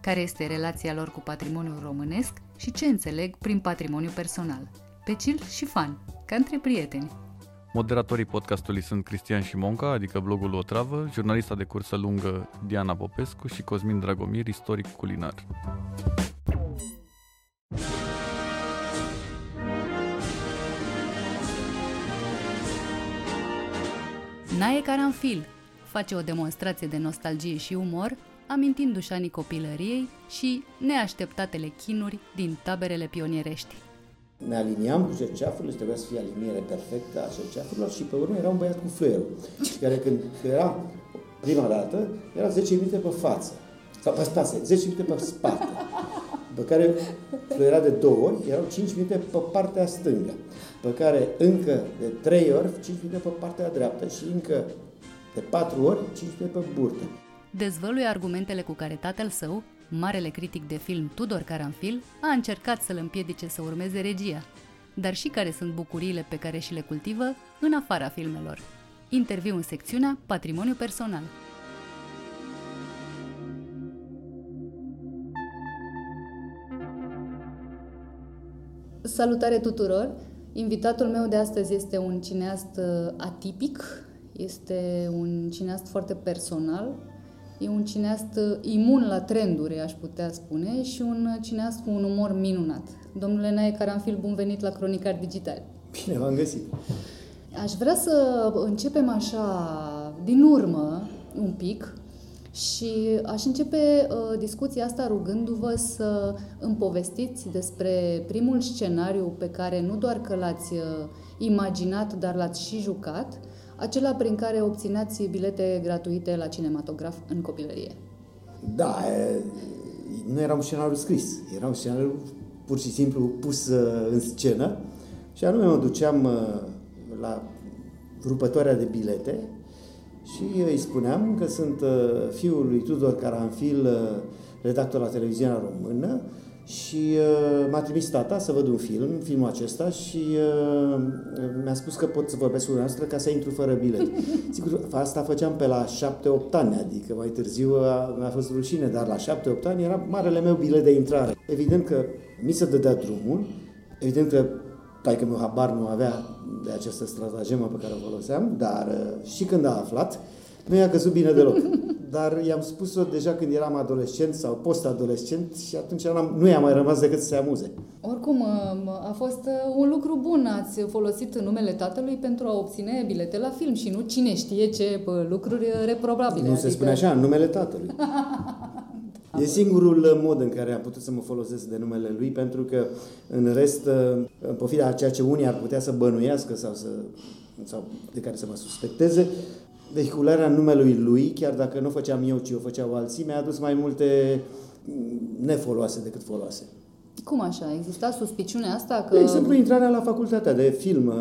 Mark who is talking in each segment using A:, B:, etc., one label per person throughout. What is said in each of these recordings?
A: Care este relația lor cu patrimoniul românesc și ce înțeleg prin patrimoniu personal. Pe chill și fan, ca între prieteni.
B: Moderatorii podcastului sunt Cristian Șimonca, adică blogul Otravă, jurnalista de cursă lungă Diana Popescu și Cosmin Dragomir, istoric culinar.
A: Nae Caranfil face o demonstrație de nostalgie și umor, amintindu-și anii copilăriei și neașteptatele chinuri din taberele pionierești.
C: Ne aliniam cu cerceafurile, trebuia să fie aliniere perfectă a cerceafurilor și pe urmă era un băiat cu fluierul, care când era prima dată, era 10 minute pe față, sau pe spate, 10 minute pe spate, pe care fluiera de două ori, erau 5 minute pe partea stângă pe care încă de 3 ori 5 minute pe partea dreaptă și încă de 4 ori 5 minute pe burtă.
A: Dezvăluie argumentele cu care tatăl său, marele critic de film Tudor Caranfil, a încercat să-l împiedice să urmeze regia, dar și care sunt bucuriile pe care și le cultivă în afara filmelor. Interviu în secțiunea Patrimoniu personal. Salutare tuturor! Invitatul meu de astăzi este un cineast uh, atipic, este un cineast foarte personal, e un cineast uh, imun la trenduri, aș putea spune, și un cineast cu un umor minunat. Domnule Nae Caranfil, bun venit la Cronicar Digital.
C: Bine v-am găsit!
A: Aș vrea să începem așa, din urmă, un pic, și aș începe uh, discuția asta rugându-vă să îmi povestiți despre primul scenariu pe care nu doar că l-ați uh, imaginat, dar l-ați și jucat, acela prin care obțineați bilete gratuite la cinematograf în copilărie.
C: Da, nu era un scenariu scris, era un scenariu pur și simplu pus uh, în scenă și anume mă duceam uh, la rupătoarea de bilete și îi spuneam că sunt uh, fiul lui Tudor Caranfil, uh, redactor la televiziunea română și uh, m-a trimis tata să văd un film, filmul acesta și mi-a spus că pot să vorbesc cu noastră ca să intru fără bilet. Sigur, asta făceam pe la 7-8 ani, adică mai târziu mi-a fost rușine, dar la 7-8 ani era marele meu bilet de intrare. Evident că mi se dădea drumul, evident că taică meu habar nu avea de această stratagemă pe care o foloseam, dar uh, și când a aflat, nu i-a căzut bine deloc. Dar i-am spus-o deja când eram adolescent sau post-adolescent și atunci nu i-a mai rămas decât să se amuze.
A: Oricum, uh, a fost uh, un lucru bun. Ați folosit numele tatălui pentru a obține bilete la film și nu cine știe ce lucruri reprobabile.
C: Nu adică... se spune așa, numele tatălui. E singurul mod în care am putut să mă folosesc de numele lui, pentru că în rest, în pofida a ceea ce unii ar putea să bănuiască sau, să, sau de care să mă suspecteze, vehicularea numelui lui, chiar dacă nu o făceam eu, ci o făceau alții, mi-a adus mai multe nefoloase decât foloase.
A: Cum așa? Exista suspiciunea asta că...
C: De exemplu, intrarea la facultatea de film,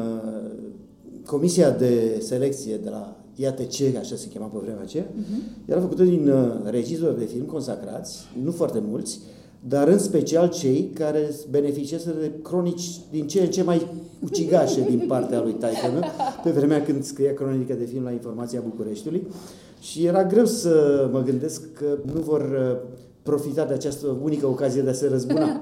C: comisia de selecție de la IATC, așa se chema pe vremea aceea, uh-huh. era făcută din uh, regizori de film consacrați, nu foarte mulți, dar în special cei care beneficiază de cronici din ce în ce mai ucigașe din partea lui Taicănă, pe vremea când scria cronica de film la Informația Bucureștiului. Și era greu să mă gândesc că nu vor uh, profita de această unică ocazie de a se răzbuna.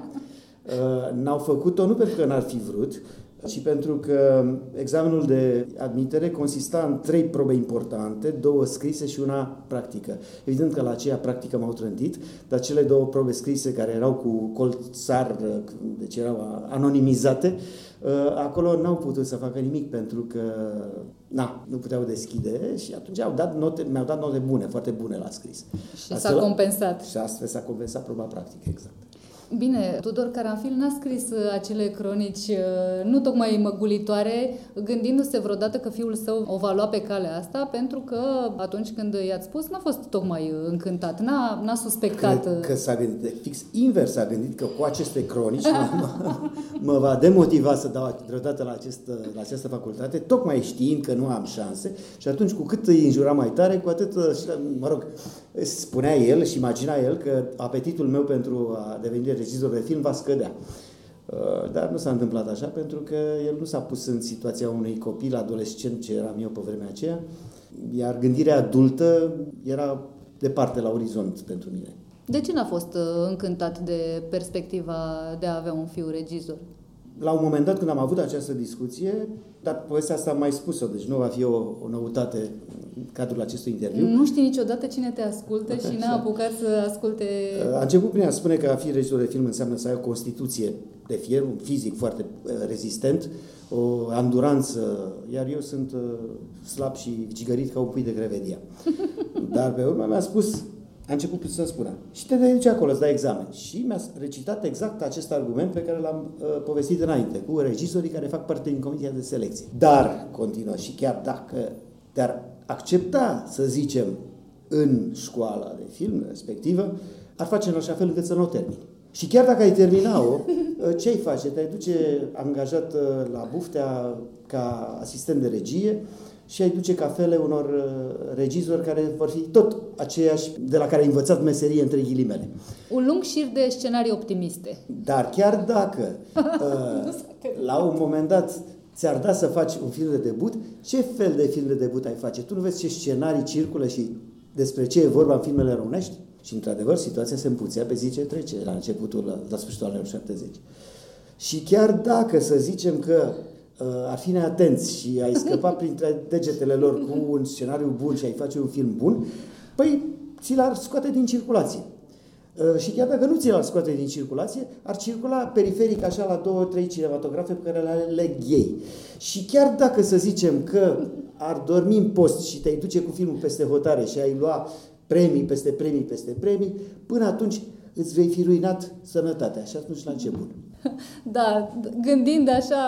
C: Uh, n-au făcut-o nu pentru că n-ar fi vrut, și pentru că examenul de admitere consista în trei probe importante, două scrise și una practică. Evident că la aceea practică m-au trântit, dar cele două probe scrise care erau cu colțar, deci erau anonimizate, acolo n-au putut să facă nimic pentru că na, nu puteau deschide și atunci au dat note, mi-au dat note bune, foarte bune la scris.
A: Și astfel, s-a compensat.
C: Și astfel s-a compensat proba practică, exact.
A: Bine, Tudor Caranfil n-a scris uh, acele cronici uh, nu tocmai măgulitoare, gândindu-se vreodată că fiul său o va lua pe calea asta, pentru că atunci când i-ați spus, n-a fost tocmai încântat, n-a, n-a suspectat.
C: Că, că s-a gândit, fix invers s-a gândit că cu aceste cronici mă, mă va demotiva să dau vreodată la, acest, la această facultate, tocmai știind că nu am șanse și atunci cu cât îi înjura mai tare, cu atât, mă rog, spunea el și imagina el că apetitul meu pentru a deveni regizor de film va scădea. Uh, dar nu s-a întâmplat așa pentru că el nu s-a pus în situația unui copil adolescent ce eram eu pe vremea aceea, iar gândirea adultă era departe la orizont pentru mine.
A: De ce n-a fost uh, încântat de perspectiva de a avea un fiu regizor?
C: La un moment dat, când am avut această discuție, dar povestea asta am mai spus-o, deci nu va fi o, o noutate în cadrul acestui interviu.
A: Nu știi niciodată cine te ascultă și n-a apucat să asculte...
C: A început prin a spune că a fi regizor de film înseamnă să ai o constituție de fier, un fizic foarte uh, rezistent, o anduranță, iar eu sunt uh, slab și cigărit ca un pui de grevedia. Dar pe urmă mi-a spus, a început să spună. Și te duci acolo, îți dai examen. Și mi-a recitat exact acest argument pe care l-am uh, povestit înainte, cu regizorii care fac parte din comisia de selecție. Dar, continuă, și chiar dacă te-ar accepta, să zicem, în școala de film respectivă, ar face în așa fel încât să nu o termini. Și chiar dacă ai termina-o, uh, ce ai face? Te-ai duce angajat uh, la buftea ca asistent de regie și ai duce cafele unor uh, regizori care vor fi tot aceiași de la care ai învățat meserie între ghilimele.
A: Un lung șir de scenarii optimiste.
C: Dar chiar dacă uh, la un moment dat ți-ar da să faci un film de debut, ce fel de film de debut ai face? Tu nu vezi ce scenarii circulă și despre ce e vorba în filmele românești? Și într-adevăr situația se împuțea pe zi ce trece la începutul, la, la sfârșitul anilor 70. Și chiar dacă să zicem că uh, ar fi neatenți și ai scăpat printre degetele lor cu un scenariu bun și ai face un film bun, păi ți l-ar scoate din circulație. Uh, și chiar dacă nu ți l-ar scoate din circulație, ar circula periferic așa la două, trei cinematografe pe care le aleg ei. Și chiar dacă să zicem că ar dormi în post și te-ai duce cu filmul peste hotare și ai lua premii peste premii peste premii, până atunci îți vei fi ruinat sănătatea. Și atunci la ce bun.
A: Da, gândind așa,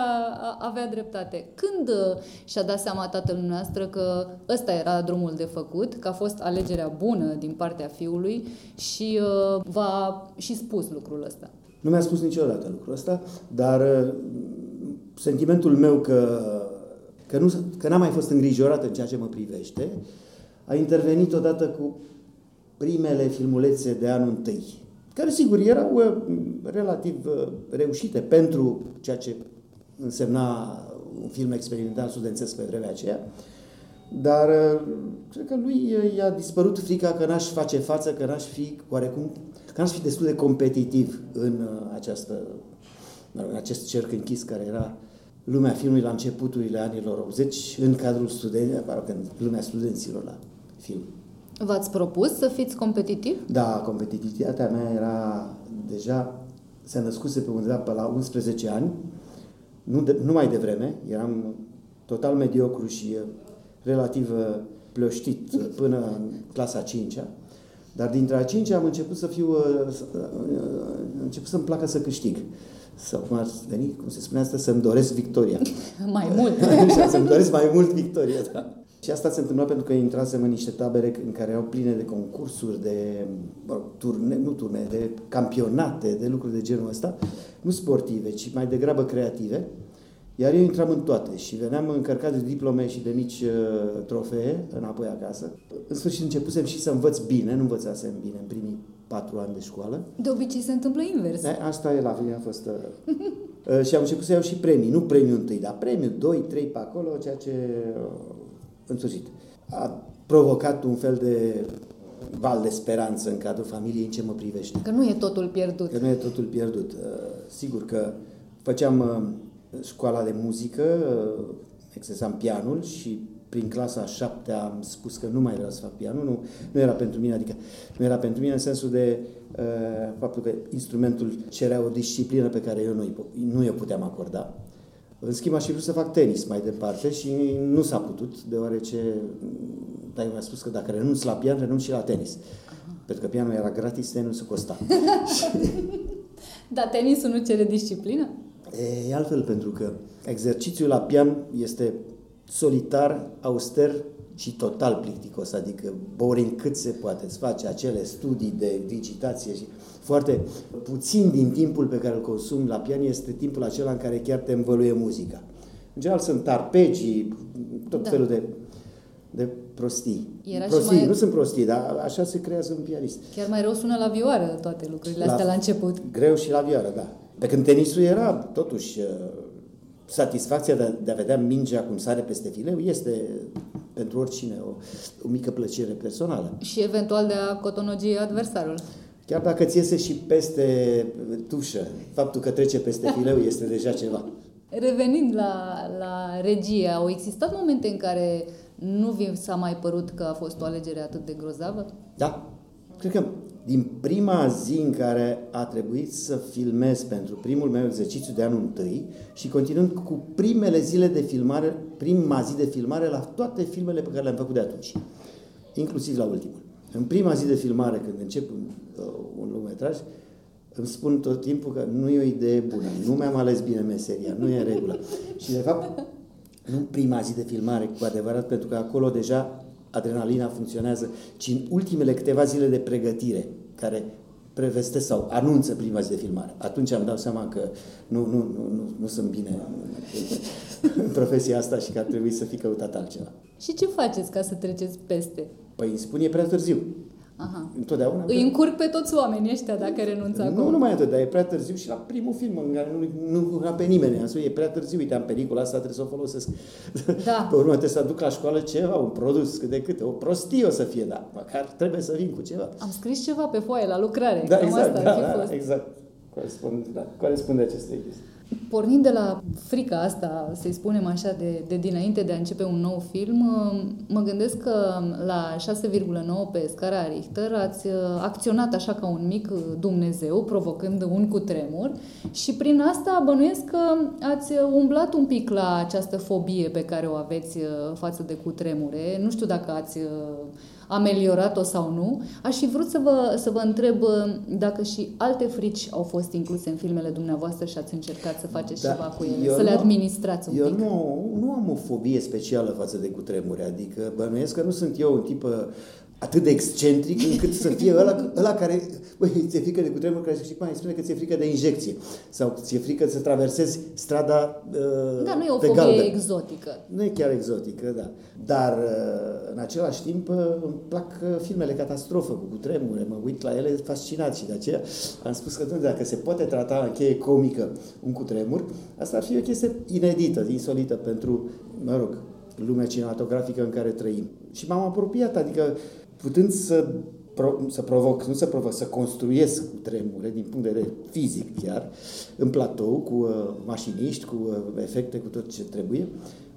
A: avea dreptate. Când uh, și-a dat seama tatăl noastră că ăsta era drumul de făcut, că a fost alegerea bună din partea fiului și uh, v-a și spus lucrul ăsta?
C: Nu mi-a spus niciodată lucrul ăsta, dar uh, sentimentul meu că, că, nu, că n-am mai fost îngrijorat în ceea ce mă privește, a intervenit odată cu primele filmulețe de anul întâi care sigur erau uh, relativ uh, reușite pentru ceea ce însemna un film experimental studențesc pe vremea aceea, dar uh, cred că lui i-a dispărut frica că n-aș face față, că n-aș fi oarecum, că n-aș fi destul de competitiv în această, în acest cerc închis care era lumea filmului la începuturile anilor 80 în cadrul studenților, în lumea studenților la film.
A: V-ați propus să fiți competitiv?
C: Da, competitivitatea mea era deja, se născuse pe undeva pe la 11 ani, nu, de, nu mai devreme, eram total mediocru și relativ uh, plăștit până în clasa 5 -a. Dar dintre a 5 am început să fiu, uh, uh, început să-mi placă să câștig. Sau cum ar veni, cum se spune asta, să-mi doresc victoria.
A: mai mult.
C: să-mi doresc mai mult victoria, da. Și asta se întâmpla pentru că intrasem în niște tabere în care erau pline de concursuri, de bă, turne, nu turne, de campionate, de lucruri de genul ăsta, nu sportive, ci mai degrabă creative. Iar eu intram în toate și veneam încărcat de diplome și de mici uh, trofee înapoi acasă. În sfârșit începusem și să învăț bine, nu învățasem bine în primii patru ani de școală.
A: De obicei se întâmplă invers.
C: Da, asta e la fine a fost... Uh, uh, și am început să iau și premii, nu premiul întâi, dar premiul 2, 3 pe acolo, ceea ce uh, în sfârșit, a provocat un fel de val de speranță în cadrul familiei în ce mă privește.
A: Că nu e totul pierdut.
C: Că nu e totul pierdut. Uh, sigur că făceam uh, școala de muzică, uh, exersam pianul și prin clasa a șaptea am spus că nu mai vreau să fac pianul, nu, nu era pentru mine, adică nu era pentru mine în sensul de uh, faptul că instrumentul cerea o disciplină pe care eu nu, nu o puteam acorda. În schimb, aș fi vrut să fac tenis mai departe și nu s-a putut, deoarece dar mi-a spus că dacă renunț la pian, renunț și la tenis. Aha. Pentru că pianul era gratis, tenisul costa.
A: Dar tenisul nu cere disciplină?
C: E altfel, pentru că exercițiul la pian este solitar, auster și total plicticos, adică boring cât se poate. Îți face acele studii de digitație și foarte puțin din timpul pe care îl consumi la pian este timpul acela în care chiar te învăluie muzica. În general sunt arpegii, tot da. felul de, de prostii. Era prostii, mai... nu sunt prostii, dar așa se creează un pianist.
A: Chiar mai rău sună la vioară toate lucrurile la, astea la început.
C: Greu și la vioară, da. Pe când tenisul era, totuși, uh, satisfacția de a, de a vedea mingea cum sare peste fileu este pentru oricine o, o mică plăcere personală.
A: Și eventual de a cotonogi adversarul.
C: Chiar dacă ți iese și peste tușă, faptul că trece peste fileu este deja ceva.
A: Revenind la, la regie, au existat momente în care nu vi s-a mai părut că a fost o alegere atât de grozavă?
C: Da. Cred că din prima zi în care a trebuit să filmez pentru primul meu exercițiu de anul întâi și continuând cu primele zile de filmare, prima zi de filmare la toate filmele pe care le-am făcut de atunci, inclusiv la ultimul. În prima zi de filmare, când încep un, uh, un lungmetraj, îmi spun tot timpul că nu e o idee bună, nu mi-am ales bine meseria, nu e în regulă. Și de fapt, nu prima zi de filmare cu adevărat, pentru că acolo deja adrenalina funcționează, ci în ultimele câteva zile de pregătire, care prevestesc sau anunță prima zi de filmare. Atunci am dat seama că nu, nu, nu, nu, nu sunt bine în profesia asta și că ar trebui să fi căutat altceva.
A: Și ce faceți ca să treceți peste?
C: Păi îmi spun, e prea târziu.
A: Aha.
C: Întotdeauna.
A: Îi încurc pe toți oamenii ăștia dacă renunță acum.
C: Nu numai atât, dar e prea târziu și la primul film în care nu, nu încurca pe nimeni. Am spus, e prea târziu, uite, am pelicula asta, trebuie să o folosesc.
A: Da.
C: pe urmă trebuie să aduc la școală ceva, un produs cât de câte, o prostie o să fie, dar măcar trebuie să vin cu ceva.
A: Am scris ceva pe foaie la lucrare.
C: Da, exact, asta da, da, exact. Corespunde, da, corespunde acestei chestii.
A: Pornind de la frica asta, să-i spunem așa, de, de dinainte de a începe un nou film, mă gândesc că la 6,9 pe scara Richter ați uh, acționat așa ca un mic Dumnezeu, provocând un cutremur și prin asta bănuiesc că ați umblat un pic la această fobie pe care o aveți uh, față de cutremure. Nu știu dacă ați uh, ameliorat-o sau nu. Aș fi vrut să vă, să vă întreb uh, dacă și alte frici au fost incluse în filmele dumneavoastră și ați încercat să faceți da, ceva cu ele, să le administrați un
C: eu
A: pic.
C: Eu nu, nu am o fobie specială față de cutremure, adică bănuiesc că nu sunt eu un tip uh, atât de excentric încât să fie ăla, ăla care, băi, ți-e frică de cutremur, care știi cum spune că ți-e frică de injecție sau ți-e frică să traversezi strada uh,
A: Da, nu e o
C: pe
A: fobie
C: galben.
A: exotică.
C: Nu e chiar exotică, da. Dar uh, în același timp uh, îmi plac uh, filmele catastrofă cu cutremure, mă uit la ele fascinat și de aceea am spus că dacă se poate trata în cheie comică un cutremur, asta ar fi o chestie inedită, insolită pentru, mă rog, lumea cinematografică în care trăim. Și m-am apropiat, adică putând să, pro, să provoc, nu să provoc, să construiesc cu tremure din punct de vedere fizic chiar, în platou, cu uh, mașiniști, cu uh, efecte, cu tot ce trebuie, uh,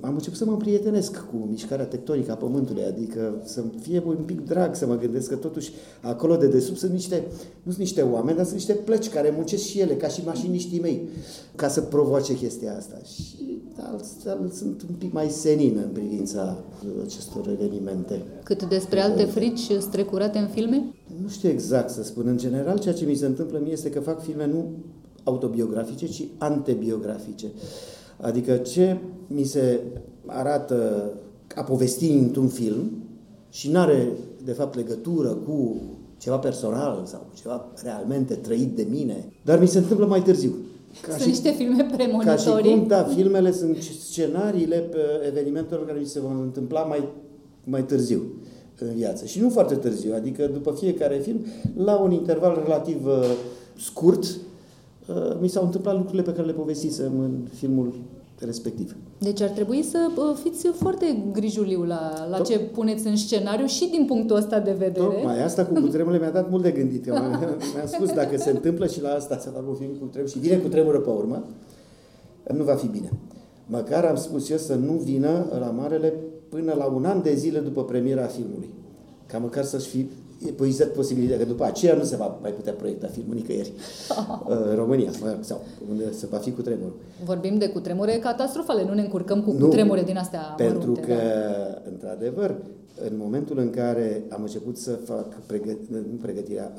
C: am început să mă prietenesc cu mișcarea tectonică a Pământului, adică să fie un pic drag, să mă gândesc că totuși acolo de desubt sunt niște, nu sunt niște oameni, dar sunt niște plăci care muncesc și ele, ca și mașiniștii mei, ca să provoace chestia asta. Și altfel sunt un pic mai senin în privința acestor evenimente.
A: Cât despre alte frici strecurate în filme?
C: Nu știu exact să spun. În general, ceea ce mi se întâmplă mie este că fac filme nu autobiografice, ci antebiografice. Adică ce mi se arată a povesti într-un film și nu are, de fapt, legătură cu ceva personal sau ceva realmente trăit de mine, dar mi se întâmplă mai târziu.
A: Ca sunt și, niște filme premonitorii.
C: Ca și cum, da, filmele sunt scenariile pe evenimentelor care se vor întâmpla mai, mai târziu în viață. Și nu foarte târziu, adică după fiecare film, la un interval relativ uh, scurt, uh, mi s-au întâmplat lucrurile pe care le povestisem în filmul respectiv.
A: Deci ar trebui să fiți foarte grijuliu la, la ce puneți în scenariu și din punctul ăsta de vedere.
C: Tocmai asta cu cutremurele mi-a dat mult de gândit. mi-am spus dacă se întâmplă și la asta să fac un film cu tremur și vine cu tremură pe urmă, nu va fi bine. Măcar am spus eu să nu vină la Marele până la un an de zile după premiera filmului. Ca măcar să-și fi e poizat posibilitatea că după aceea nu se va mai putea proiecta filmul nicăieri în România, sau unde se va fi cu tremur.
A: Vorbim de cutremure catastrofale, nu ne încurcăm cu nu, cutremure din astea
C: Pentru
A: mărunte,
C: că, da. într-adevăr, în momentul în care am început să fac pregăt- pregătirea,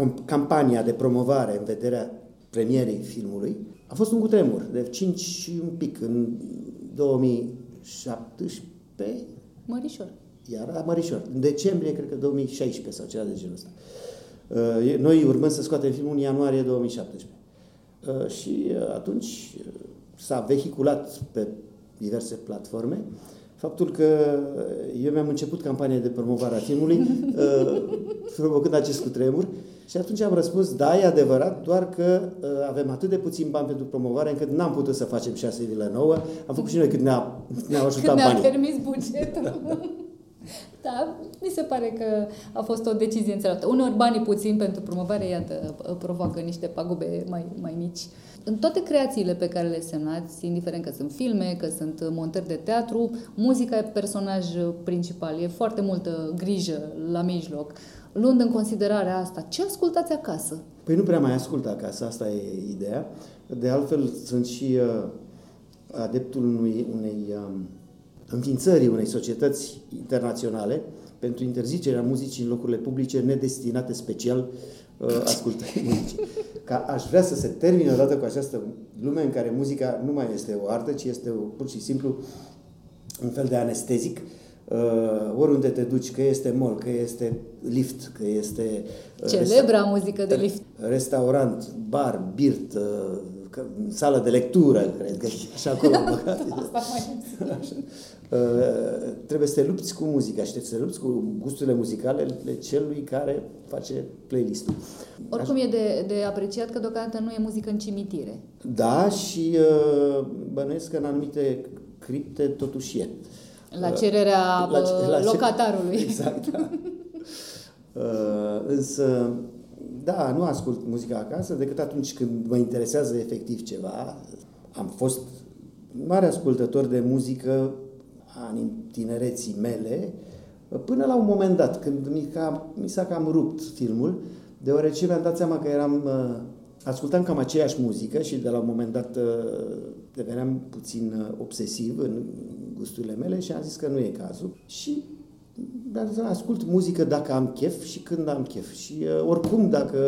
C: um, campania de promovare în vederea premierii filmului, a fost un cutremur de 5 și un pic în 2017.
A: Mărișor.
C: Iar la Mărișor. În decembrie, cred că 2016 sau ceva de genul ăsta. Uh, noi urmăm să scoatem filmul în ianuarie 2017. Uh, și uh, atunci s-a vehiculat pe diverse platforme faptul că eu mi-am început campania de promovare a filmului provocând acest cutremur și atunci am răspuns, da, e adevărat, doar că avem atât de puțin bani pentru promovare încât n-am putut să facem 6,9, am făcut și noi cât ne-a, ne-au ajutat
A: cât ne-a
C: banii.
A: permis bugetul. Da, mi se pare că a fost o decizie înțeleaptă. Uneori banii puțini pentru promovare, iată, provoacă niște pagube mai, mai mici. În toate creațiile pe care le semnați, indiferent că sunt filme, că sunt montări de teatru, muzica e personaj principal, e foarte multă grijă la mijloc. Luând în considerare asta, ce ascultați acasă?
C: Păi nu prea mai ascult acasă, asta e ideea. De altfel, sunt și uh, adeptul unui, unei um, înființării unei societăți internaționale pentru interzicerea muzicii în locurile publice nedestinate special uh, ascultării muzicii. Ca aș vrea să se termine odată cu această lume în care muzica nu mai este o artă, ci este o, pur și simplu un fel de anestezic Uh, oriunde te duci, că este mall, că este lift, că este...
A: Uh, Celebra muzică de lift.
C: Restaurant, bar, birt, uh, sală de lectură, cred că și acolo băgat. Așa. Uh, trebuie să te lupți cu muzica și să te lupți cu gusturile muzicale ale celui care face playlist-ul.
A: Oricum Așa. e de, de apreciat că deocamdată nu e muzică în cimitire.
C: Da, și uh, bănuiesc că în anumite cripte totuși e.
A: La cererea la, la, locatarului.
C: Exact, da. uh, însă, da, nu ascult muzica acasă decât atunci când mă interesează efectiv ceva. Am fost mare ascultător de muzică în tinereții mele, până la un moment dat, când mi, cam, mi s-a cam rupt filmul, deoarece mi-am dat seama că eram, uh, ascultam cam aceeași muzică și de la un moment dat uh, deveneam puțin uh, obsesiv în gusturile mele și am zis că nu e cazul. Și dar ascult muzică dacă am chef și când am chef. Și uh, oricum, dacă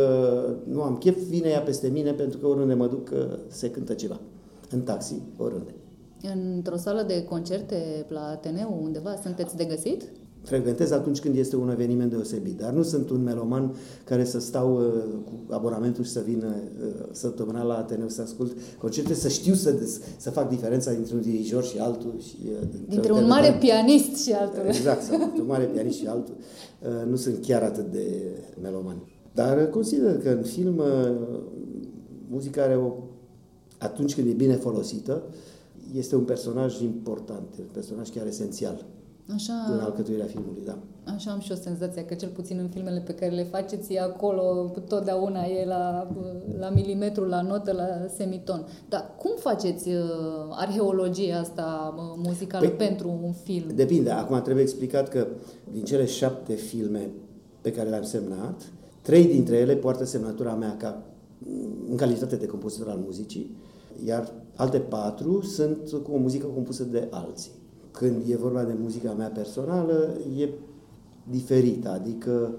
C: nu am chef, vine ea peste mine pentru că oriunde mă duc uh, se cântă ceva. În taxi, oriunde.
A: Într-o sală de concerte la Ateneu undeva sunteți de găsit?
C: Frecventez atunci când este un eveniment deosebit, dar nu sunt un meloman care să stau uh, cu abonamentul și să vină uh, săptămânal la Ateneu să ascult concerte, să știu să, să fac diferența dintre un dirijor și altul. Și, uh,
A: dintre un mare pianist și altul.
C: Exact, sau dintre un mare pianist și altul. Uh, nu sunt chiar atât de meloman. Dar consider că în film uh, muzica are o, atunci când e bine folosită, este un personaj important, un personaj chiar esențial. Așa, în alcătuirea filmului, da.
A: Așa am și o senzația că cel puțin în filmele pe care le faceți e acolo, totdeauna e la, la milimetru, la notă, la semiton. Dar cum faceți uh, arheologia asta uh, muzicală păi, pentru un film?
C: Depinde. Acum trebuie explicat că din cele șapte filme pe care le-am semnat, trei dintre ele poartă semnătura mea ca în calitate de compozitor al muzicii, iar alte patru sunt cu o muzică compusă de alții când e vorba de muzica mea personală, e diferită, adică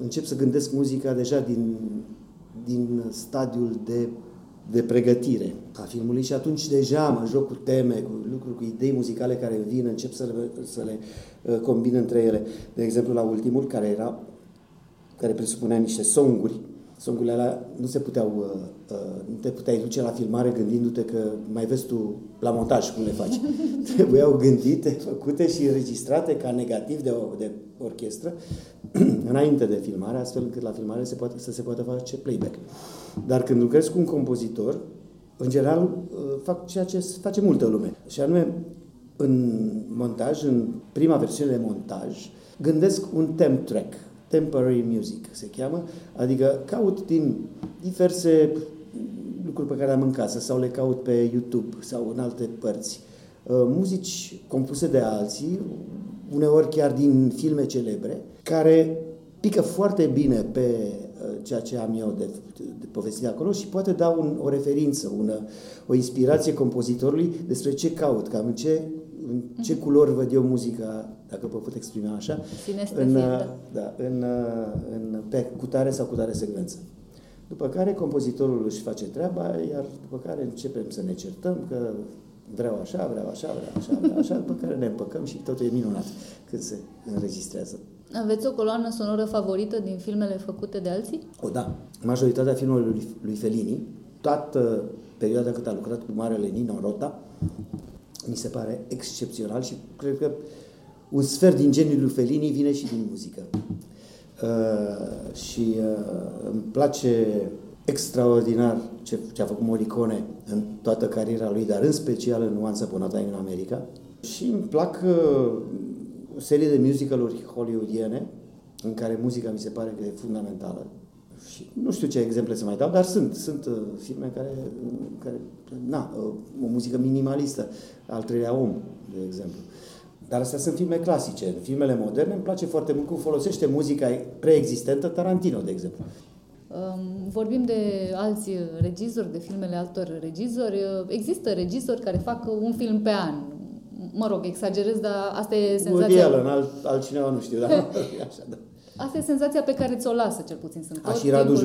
C: încep să gândesc muzica deja din, din stadiul de, de pregătire a filmului și atunci deja mă joc cu teme, cu lucruri, cu idei muzicale care vin, încep să le, să le uh, combin între ele. De exemplu, la ultimul, care era care presupunea niște songuri songurile alea nu se puteau, uh, uh, nu te puteai duce la filmare gândindu-te că mai vezi tu la montaj cum le faci. Trebuiau gândite, făcute și înregistrate ca negativ de, o, de orchestră înainte de filmare, astfel încât la filmare se poate, să se poată face playback. Dar când lucrez cu un compozitor, în general uh, fac ceea ce face multă lume. Și anume, în montaj, în prima versiune de montaj, gândesc un temp track temporary music se cheamă, adică caut din diverse lucruri pe care le am în casă sau le caut pe YouTube sau în alte părți. Uh, muzici compuse de alții, uneori chiar din filme celebre, care pică foarte bine pe uh, ceea ce am eu de, de povestit acolo și poate da un, o referință, una, o inspirație compozitorului despre ce caut, cam în ce, în ce mhm. culori văd eu muzica, dacă vă pot exprima așa, în, da. da, în, în, pe cutare sau cutare secvență. După care compozitorul își face treaba, iar după care începem să ne certăm că vreau așa, vreau așa, vreau așa, vreau așa, după care ne împăcăm și totul e minunat când se înregistrează.
A: Aveți o coloană sonoră favorită din filmele făcute de alții?
C: O, da. Majoritatea filmelor lui, lui Fellini, toată perioada cât a lucrat cu Marele Nino Rota, mi se pare excepțional și cred că un sfert din geniul lui Fellini vine și din muzică. Uh, și uh, îmi place extraordinar ce, ce a făcut Morricone în toată cariera lui, dar în special în Once Upon a Time in America. Și îmi plac uh, o serie de musicaluri hollywoodiene în care muzica mi se pare că e fundamentală. Și nu știu ce exemple să mai dau, dar sunt, sunt uh, filme care, care na, uh, o muzică minimalistă, al treilea om, de exemplu. Dar astea sunt filme clasice. În filmele moderne îmi place foarte mult cum folosește muzica preexistentă Tarantino, de exemplu.
A: Um, vorbim de alți regizori, de filmele altor regizori. Există regizori care fac un film pe an. Mă rog, exagerez, dar asta e senzația...
C: Woody Allen, alt, altcineva nu știu, dar așa, da.
A: Asta e senzația pe care ți-o lasă, cel puțin. Sunt
C: tot, timpul,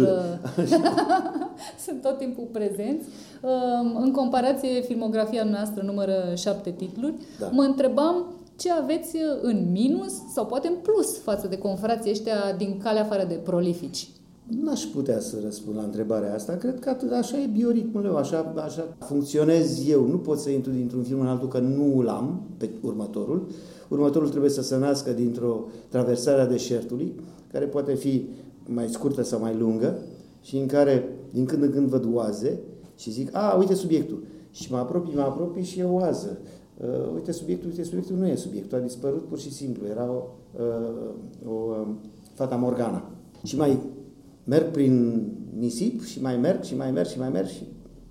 A: sunt tot timpul prezenți. Um, în comparație, filmografia noastră numără șapte titluri. Da. Mă întrebam ce aveți în minus sau poate în plus față de confrații ăștia din calea afară de prolifici.
C: N-aș putea să răspund la întrebarea asta. Cred că atât, așa e bioritmul meu, așa, așa funcționez eu. Nu pot să intru dintr-un film în altul că nu îl am pe următorul. Următorul trebuie să se nască dintr-o traversare a deșertului, care poate fi mai scurtă sau mai lungă și în care din când în când văd oaze și zic, a, uite subiectul. Și mă apropii, mă apropii și e oază. Uh, uite subiectul, uite subiectul nu e subiectul, a dispărut pur și simplu. Era o, uh, o uh, fata Morgana. Și mai merg prin nisip și mai merg și mai merg și mai merg și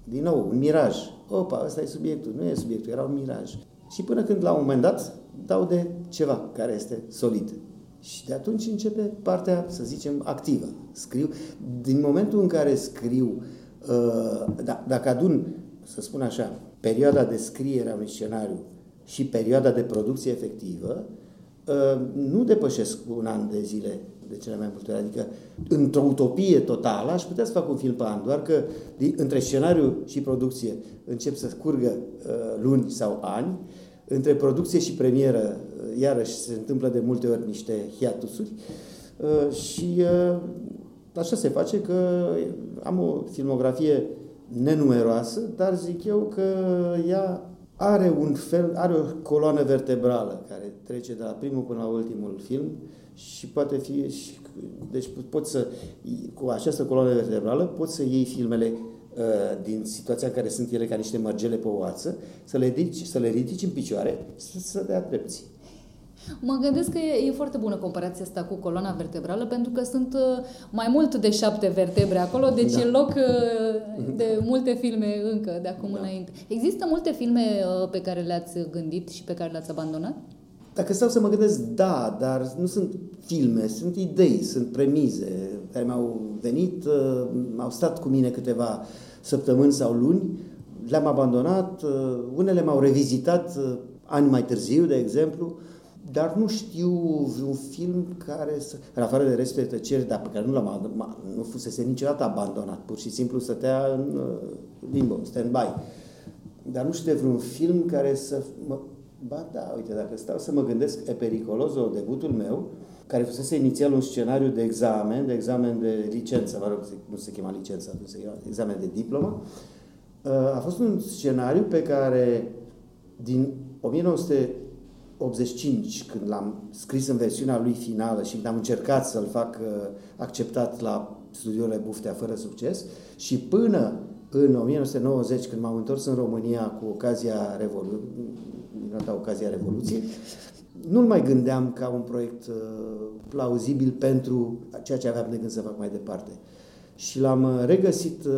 C: din nou, un miraj. Opa, ăsta e subiectul, nu e subiectul, era un miraj. Și până când la un moment dat dau de ceva care este solid. Și de atunci începe partea, să zicem, activă. Scriu. Din momentul în care scriu, uh, da, dacă adun, să spun așa, perioada de scriere a unui scenariu și perioada de producție efectivă, uh, nu depășesc un an de zile de cele mai multe ori. Adică, într-o utopie totală, aș putea să fac un film pe an, doar că între scenariu și producție încep să curgă uh, luni sau ani, între producție și premieră, uh, iarăși se întâmplă de multe ori niște hiatusuri uh, și uh, așa se face că am o filmografie nenumeroasă, dar zic eu că ea are un fel, are o coloană vertebrală care trece de la primul până la ultimul film și poate fi, și, deci poți să, cu această coloană vertebrală, poți să iei filmele uh, din situația în care sunt ele ca niște mărgele pe oață, să le ridici, să le ridici în picioare, să, să dea drepți.
A: Mă gândesc că e, e foarte bună comparația asta cu coloana vertebrală, pentru că sunt uh, mai mult de șapte vertebre acolo, deci da. e loc uh, de multe filme încă de acum da. înainte. Există multe filme uh, pe care le-ați gândit și pe care le-ați abandonat?
C: Dacă stau să mă gândesc, da, dar nu sunt filme, sunt idei, sunt premize care mi-au venit, uh, au stat cu mine câteva săptămâni sau luni, le-am abandonat, uh, unele m-au revizitat uh, ani mai târziu, de exemplu, dar nu știu un film care să... În afară de restul de tăceri, dar pe care nu l-am nu fusese niciodată abandonat, pur și simplu stătea în limbo, stand-by. Dar nu știu de vreun film care să mă Ba da, uite, dacă stau să mă gândesc, e Pericoloso, debutul meu, care fusese inițial un scenariu de examen, de examen de licență, mă rog, nu se chema licență, nu se chema examen de diplomă, uh, a fost un scenariu pe care din 1985, când l-am scris în versiunea lui finală și când am încercat să-l fac uh, acceptat la studiile Buftea fără succes, și până în 1990, când m-am întors în România cu ocazia Revoluției, data ocazia Revoluției, nu-l mai gândeam ca un proiect uh, plauzibil pentru ceea ce aveam de gând să fac mai departe. Și l-am uh, regăsit uh,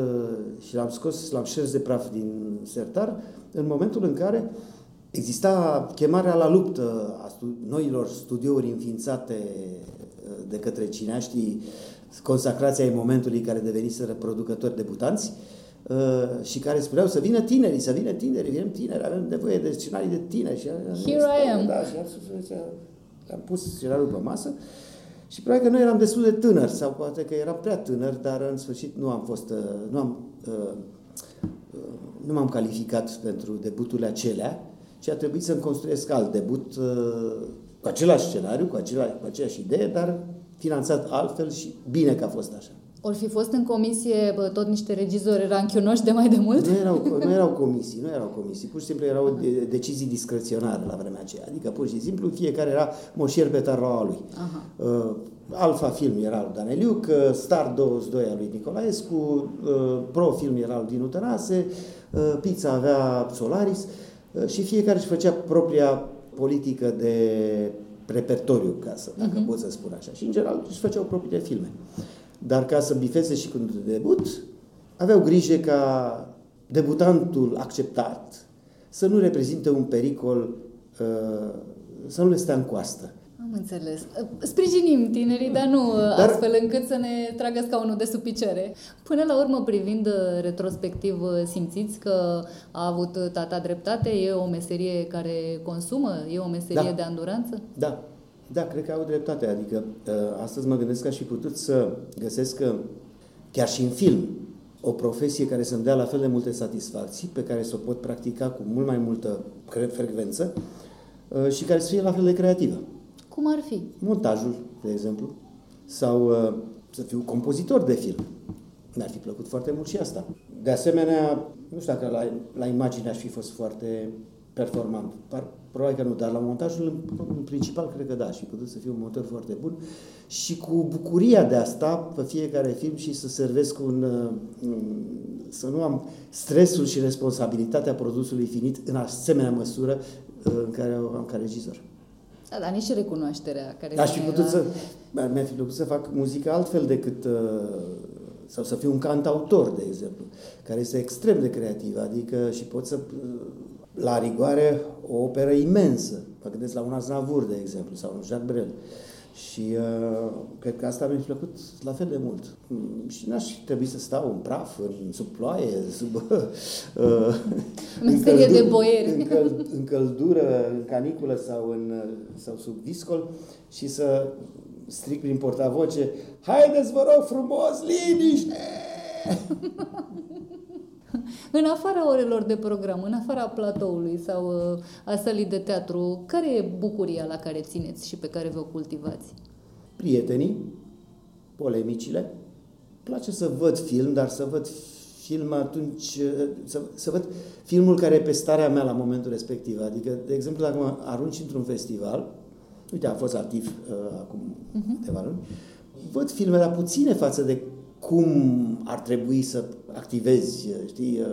C: și l-am scos, l-am șers de praf din sertar în momentul în care exista chemarea la luptă a stu- noilor studiouri înființate de către cineaștii consacrația ai momentului care deveniseră producători debutanți și care spuneau să vină tinerii, să vină tinerii, vinem tineri, avem nevoie de scenarii de tineri. Și
A: Here I am.
C: Da, și am pus scenariul pe masă și probabil că noi eram destul de tânări sau poate că eram prea tânări, dar în sfârșit nu am fost, nu am, nu m-am calificat pentru debuturile acelea și a trebuit să-mi construiesc alt debut cu același scenariu, cu, același, cu aceeași idee, dar finanțat altfel și bine că a fost așa.
A: Ori fi fost în comisie bă, tot niște regizori ranchionoși de mai de mult?
C: Nu erau, nu erau comisii, nu erau comisii, pur și simplu erau de, decizii discreționare la vremea aceea. Adică pur și simplu fiecare era moșier pe tarlaua lui. Aha. Uh, Alfa Film era lui Daneliuc, uh, Star 22 al lui Nicolaescu, uh, Pro Film era lui Dinu Tănase, uh, Pizza avea Solaris uh, și fiecare își făcea propria politică de repertoriu, ca să, dacă uh-huh. pot să spun așa. Și, în general, își făceau propriile filme. Dar ca să bifeze și când debut, aveau grijă ca debutantul acceptat să nu reprezinte un pericol, uh, să nu le stea în coastă.
A: Am înțeles. Sprijinim tinerii, dar nu dar... astfel încât să ne tragă scaunul de sub picioare. Până la urmă, privind uh, retrospectiv, uh, simțiți că a avut tata dreptate? E o meserie care consumă? E o meserie
C: da.
A: de anduranță?
C: Da. Da, cred că au dreptate. Adică uh, astăzi mă gândesc că aș fi putut să găsesc că chiar și în film o profesie care să-mi dea la fel de multe satisfacții, pe care să o pot practica cu mult mai multă frecvență și care să fie la fel de creativă.
A: Cum ar fi?
C: Montajul, de exemplu, sau uh, să fiu compozitor de film. Mi-ar fi plăcut foarte mult și asta. De asemenea, nu știu dacă la, la imagine aș fi fost foarte performant. Par, probabil că nu, dar la montajul, în principal, cred că da, și putut să fiu un motor foarte bun și cu bucuria de a sta pe fiecare film și să servesc un, uh, să nu am stresul și responsabilitatea produsului finit în asemenea măsură uh, în care am ca regizor.
A: Da, dar nici recunoașterea care
C: Aș fi putut la... să, mi-ar fi plăcut să fac muzică altfel decât, uh, sau să fiu un cantautor, de exemplu, care este extrem de creativ, adică și pot să, uh, la rigoare, o operă imensă. Mă gândesc la un Aznavour, de exemplu, sau un Jacques Brel. Și uh, cred că asta mi-a plăcut la fel de mult. Mm, și n-aș trebui să stau în praf, în, sub ploaie, sub... Uh,
A: în de boieri.
C: În, căl, în căldură, în caniculă sau, în, sau sub viscol și să stric prin portavoce Haideți, vă rog frumos, liniște!
A: în afara orelor de program, în afara platoului sau uh, a sălii de teatru, care e bucuria la care țineți și pe care vă cultivați?
C: Prietenii, polemicile. place să văd film, dar să văd film atunci, uh, să, să văd filmul care e pe starea mea la momentul respectiv. Adică, de exemplu, dacă mă arunci într-un festival, uite, am fost activ uh, acum uh-huh. câteva luni, văd filme, dar puține față de cum ar trebui să activezi, știi,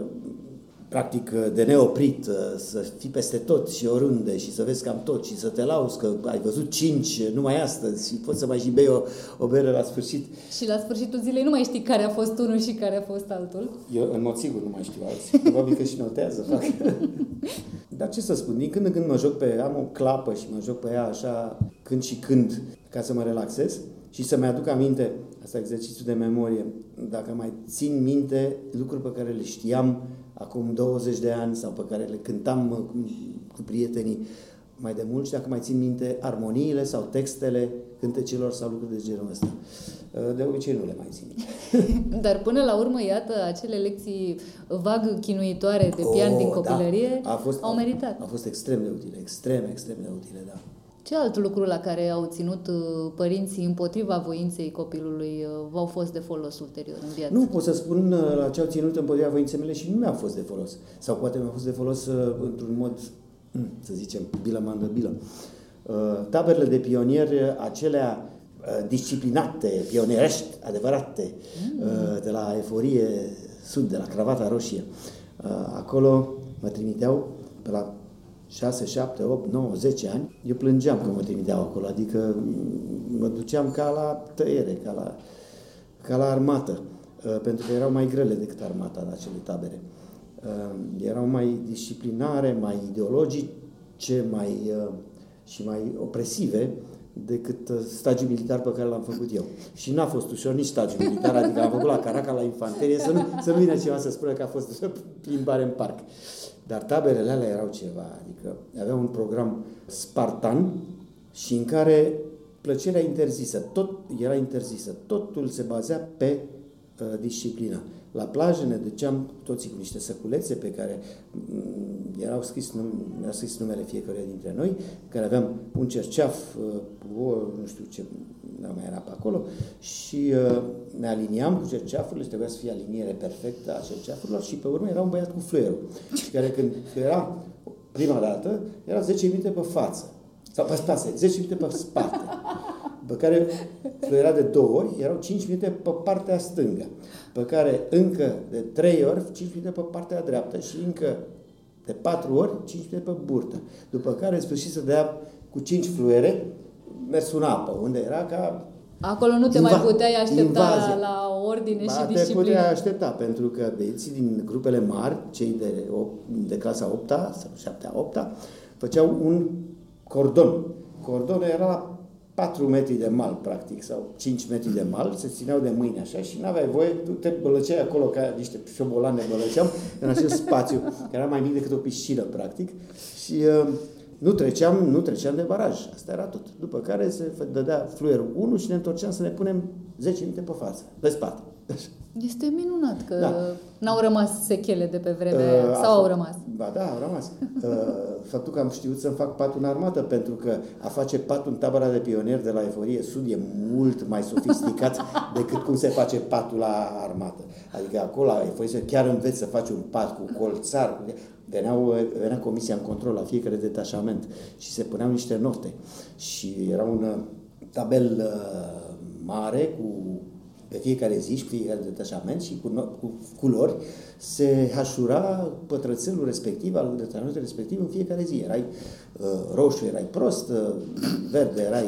C: practic de neoprit, să fii peste tot și oriunde și să vezi cam tot și să te lauzi că ai văzut cinci numai astăzi și poți să mai și bei o, o bere la sfârșit.
A: Și la sfârșitul zilei nu mai știi care a fost unul și care a fost altul?
C: Eu în mod sigur nu mai știu alții. Probabil că și notează. Fac. Dar ce să spun, din când în când mă joc pe, am o clapă și mă joc pe ea așa când și când ca să mă relaxez și să-mi aduc aminte, asta exercițiu de memorie, dacă mai țin minte lucruri pe care le știam acum 20 de ani sau pe care le cântam cu, cu prietenii mai de mult și dacă mai țin minte armoniile sau textele cântecelor sau lucruri de genul ăsta. De obicei nu le mai țin
A: Dar până la urmă, iată, acele lecții vag chinuitoare de pian oh, din da. copilărie da. a fost, au meritat.
C: Au fost extrem de utile, extrem, extrem de utile, da.
A: Ce alt lucru la care au ținut uh, părinții împotriva voinței copilului uh, v-au fost de folos ulterior în viață?
C: Nu pot să spun uh, la ce au ținut împotriva voinței mele și nu mi-a fost de folos. Sau poate mi-a fost de folos într-un mod, hmm, să zicem, bilă mandă bilă. Taberele de pionieri, acelea disciplinate, pionierești, adevărate, mm. de la Eforie Sud, de la Cravata Roșie. Acolo mă trimiteau pe la 6, 7, 8, 9, 10 ani, eu plângeam că mă trimiteau acolo, adică mă duceam ca la tăiere, ca la, ca la armată, uh, pentru că erau mai grele decât armata în acele tabere. Uh, erau mai disciplinare, mai ideologice, mai, uh, și mai opresive decât uh, stagiul militar pe care l-am făcut eu. Și n-a fost ușor nici stagiul militar, adică am făcut la Caraca, la infanterie, să nu, să nu vină cineva să spună că a fost plimbare în parc. Dar taberele alea erau ceva, adică avea un program spartan și în care plăcerea interzisă, tot era interzisă, totul se bazea pe uh, disciplină. La plajă ne duceam toții cu niște săculețe pe care mm, erau scris, era scris numele fiecare dintre noi, care aveam un cerceaf, uh, o, nu știu ce mai era pe acolo, și uh, ne aliniam cu cerceafurile și trebuia să fie aliniere perfectă a cerceafurilor și pe urmă era un băiat cu fluierul, care când era prima dată, era 10 minute pe față, sau pe spate, 10 minute pe spate. Pe care fluiera de două ori, erau 5 minute pe partea stângă, pe care încă de 3 ori, 5 minute pe partea dreaptă și încă de 4 ori, 5 minute pe burtă. După care, în sfârșit, să dea cu 5 fluiere, mers în apă, unde era ca
A: Acolo nu te Inva- mai puteai aștepta invazia. la ordine ba, și disciplină.
C: te puteai aștepta, pentru că băieții din grupele mari, cei de, de clasa 8 sau 7 8 făceau un cordon. Cordonul era la 4 metri de mal, practic, sau 5 metri de mal, se țineau de mâini așa și nu aveai voie, tu te bălăceai acolo ca niște șobolane bălăceam în acel spațiu, care era mai mic decât o piscină, practic, și uh, nu treceam, nu treceam de baraj. Asta era tot. După care se dădea fluierul 1 și ne întorceam să ne punem 10 minute pe față, de spate.
A: Este minunat că da. n-au rămas sechele de pe vremea uh, aia, sau au rămas?
C: Ba da, au rămas. Uh, faptul că am știut să-mi fac patul în armată, pentru că a face patul în tabăra de pionier de la Eforie Sud e mult mai sofisticat decât cum se face patul la armată. Adică acolo la Eforie Sud chiar înveți să faci un pat cu colțar. Veneau, venea comisia în control la fiecare detașament și se puneau niște note. Și era un uh, tabel uh, mare cu pe fiecare zi și fiecare detașament și cu, cu culori se hașura pătrățelul respectiv al detașamentului respectiv în fiecare zi. Erai uh, roșu, erai prost, uh, verde, erai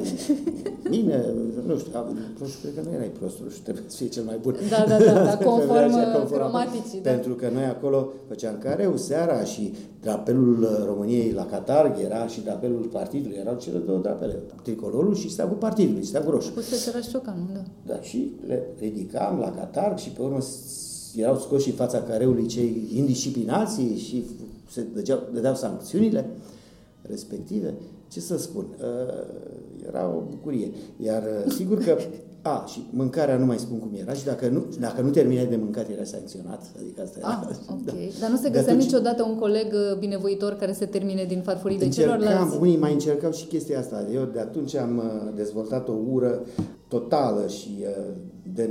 C: bine, nu știu, roșu cred că nu erai prost, roșu trebuie să fie cel mai bun.
A: Da, da, da, da conform, conform cromaticii.
C: Da. Pentru că noi acolo făceam careu seara și drapelul României la Catarg era și drapelul partidului, erau cele două drapele, tricolorul și steagul partidului, steagul roșu.
A: Cu era șocan, da.
C: Da, și le ridicam la Catarg și pe urmă erau scoși în fața careului cei indisciplinații și se dădeau, dădeau sancțiunile respective. Ce să spun, uh, era o bucurie. Iar uh, sigur că a, și mâncarea nu mai spun cum era și dacă nu, dacă nu terminai de mâncat era sancționat. Adică asta era.
A: Ah, ok. Da. Dar nu se găsea atunci, niciodată un coleg uh, binevoitor care să termine din farfurii celorlalți?
C: Unii mai încercau și chestia asta. Eu de atunci am dezvoltat o ură totală și de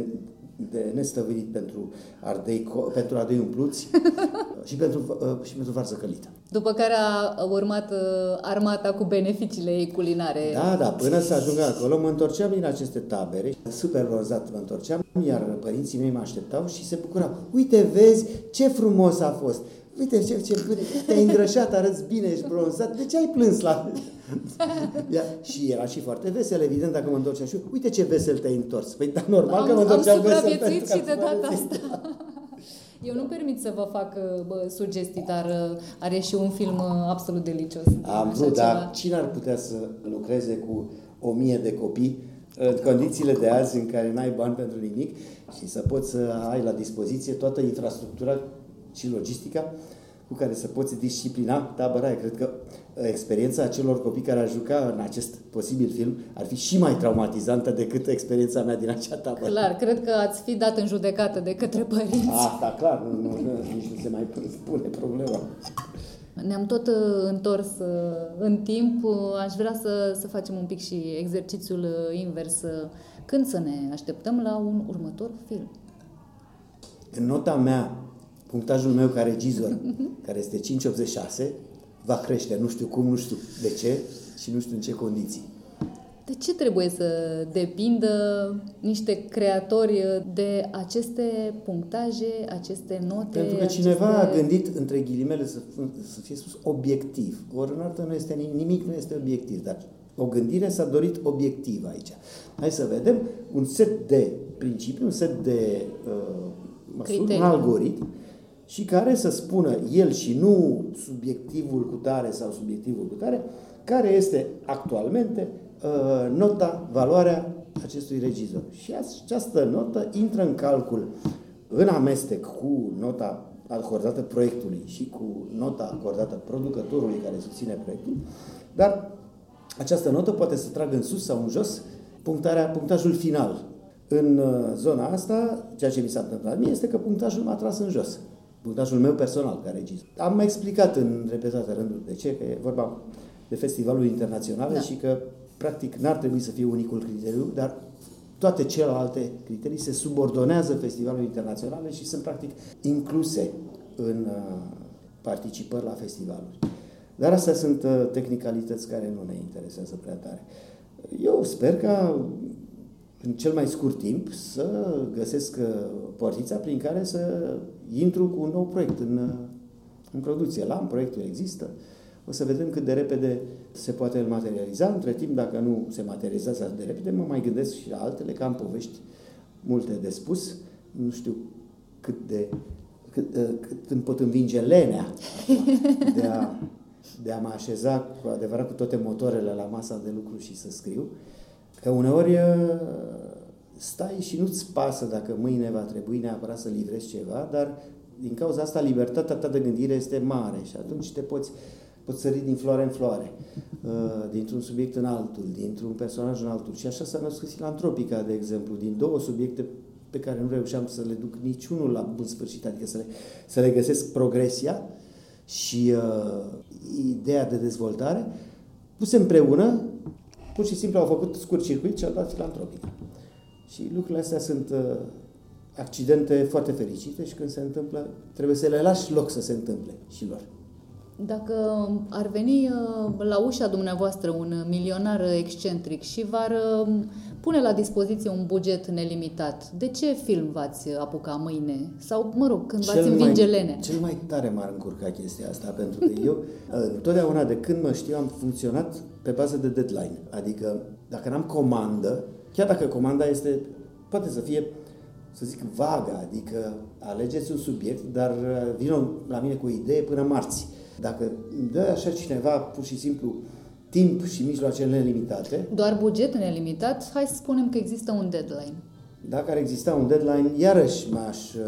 C: de nestăvilit pentru ardei, pentru ardei umpluți și, pentru, uh, și pentru varză călită.
A: După care a urmat uh, armata cu beneficiile ei culinare.
C: Da, da, până să ajung acolo mă întorceam din aceste tabere, super rozat mă întorceam, iar părinții mei mă așteptau și se bucurau. Uite, vezi ce frumos a fost! Uite ce, ce te-ai îngrășat, arăți bine, ești bronzat, de ce ai plâns la... Ia, și era și foarte vesel, evident, dacă mă întorceam și uite ce vesel te-ai întors. Păi da, normal am, că mă întorceam
A: vesel. Am supraviețuit și de data asta. Eu nu permit să vă fac bă, sugestii, dar uh, are și un film uh, absolut delicios.
C: Am vrut, dar cine ar putea să lucreze cu o mie de copii în condițiile de azi în care n-ai bani pentru nimic și să poți să ai la dispoziție toată infrastructura și logistica cu care să poți disciplina tabăra aia. Cred că uh, experiența acelor copii care ar juca în acest posibil film ar fi și mai traumatizantă decât experiența mea din acea tabără.
A: Clar, cred că ați fi dat în judecată de către părinți.
C: Asta, clar, nu, nu, nu, nici nu se mai pune problema.
A: Ne-am tot uh, întors uh, în timp. Aș vrea să, să facem un pic și exercițiul invers. Când să ne așteptăm la un următor film?
C: În nota mea punctajul meu ca regizor, care este 586, va crește, nu știu cum, nu știu de ce și nu știu în ce condiții.
A: De ce trebuie să depindă niște creatori de aceste punctaje, aceste note?
C: Pentru că cineva aceste... a gândit, între ghilimele, să, să fie spus obiectiv. Ori în artă nu este nimic, nu este obiectiv, dar o gândire s-a dorit obiectiv aici. Hai să vedem un set de principii, un set de uh, măsuri, un algoritm și care să spună el și nu subiectivul cu tare sau subiectivul cu tare, care este actualmente uh, nota, valoarea acestui regizor. Și această notă intră în calcul în amestec cu nota acordată proiectului și cu nota acordată producătorului care susține proiectul, dar această notă poate să tragă în sus sau în jos punctarea, punctajul final. În uh, zona asta, ceea ce mi s-a întâmplat mie este că punctajul m-a tras în jos. Punctajul meu personal ca regizor. Am mai explicat în repetate rânduri de ce, că e vorba de festivaluri internaționale da. și că practic n-ar trebui să fie unicul criteriu, dar toate celelalte criterii se subordonează festivalului internaționale și sunt practic incluse în uh, participări la festivaluri. Dar astea sunt uh, tehnicalități care nu ne interesează prea tare. Eu sper ca în cel mai scurt timp să găsesc uh, portița prin care să intru cu un nou proiect în, în producție. L-am, proiectul există, o să vedem cât de repede se poate materializa. Între timp, dacă nu se materializează atât de repede, mă mai gândesc și la altele, că am povești multe de spus. Nu știu cât de cât, ă, cât îmi pot învinge lenea de a, de a mă așeza cu adevărat cu toate motoarele la masa de lucru și să scriu. Că uneori ă, stai și nu-ți pasă dacă mâine va trebui neapărat să livrezi ceva, dar din cauza asta libertatea ta de gândire este mare și atunci te poți poți sări din floare în floare, uh, dintr-un subiect în altul, dintr-un personaj în altul. Și așa s-a născut filantropica, de exemplu, din două subiecte pe care nu reușeam să le duc niciunul la bun sfârșit, adică să le, să le găsesc progresia și uh, ideea de dezvoltare, puse împreună, pur și simplu au făcut scurt circuit și au dat filantropica. Și lucrurile astea sunt uh, accidente foarte fericite și când se întâmplă, trebuie să le lași loc să se întâmple și lor.
A: Dacă ar veni uh, la ușa dumneavoastră un milionar excentric și v-ar uh, pune la dispoziție un buget nelimitat, de ce film v-ați apuca mâine? Sau, mă rog, când v-ați învinge lene?
C: Cel mai tare m-ar încurca chestia asta, pentru că eu, uh, întotdeauna de când mă știu, am funcționat pe bază de deadline. Adică, dacă n-am comandă, chiar dacă comanda este, poate să fie să zic, vagă, adică alegeți un subiect, dar vină la mine cu o idee până marți. Dacă dă așa cineva pur și simplu timp și mijloace nelimitate...
A: Doar buget nelimitat, hai să spunem că există un deadline.
C: Dacă ar exista un deadline, iarăși m-aș... Uh,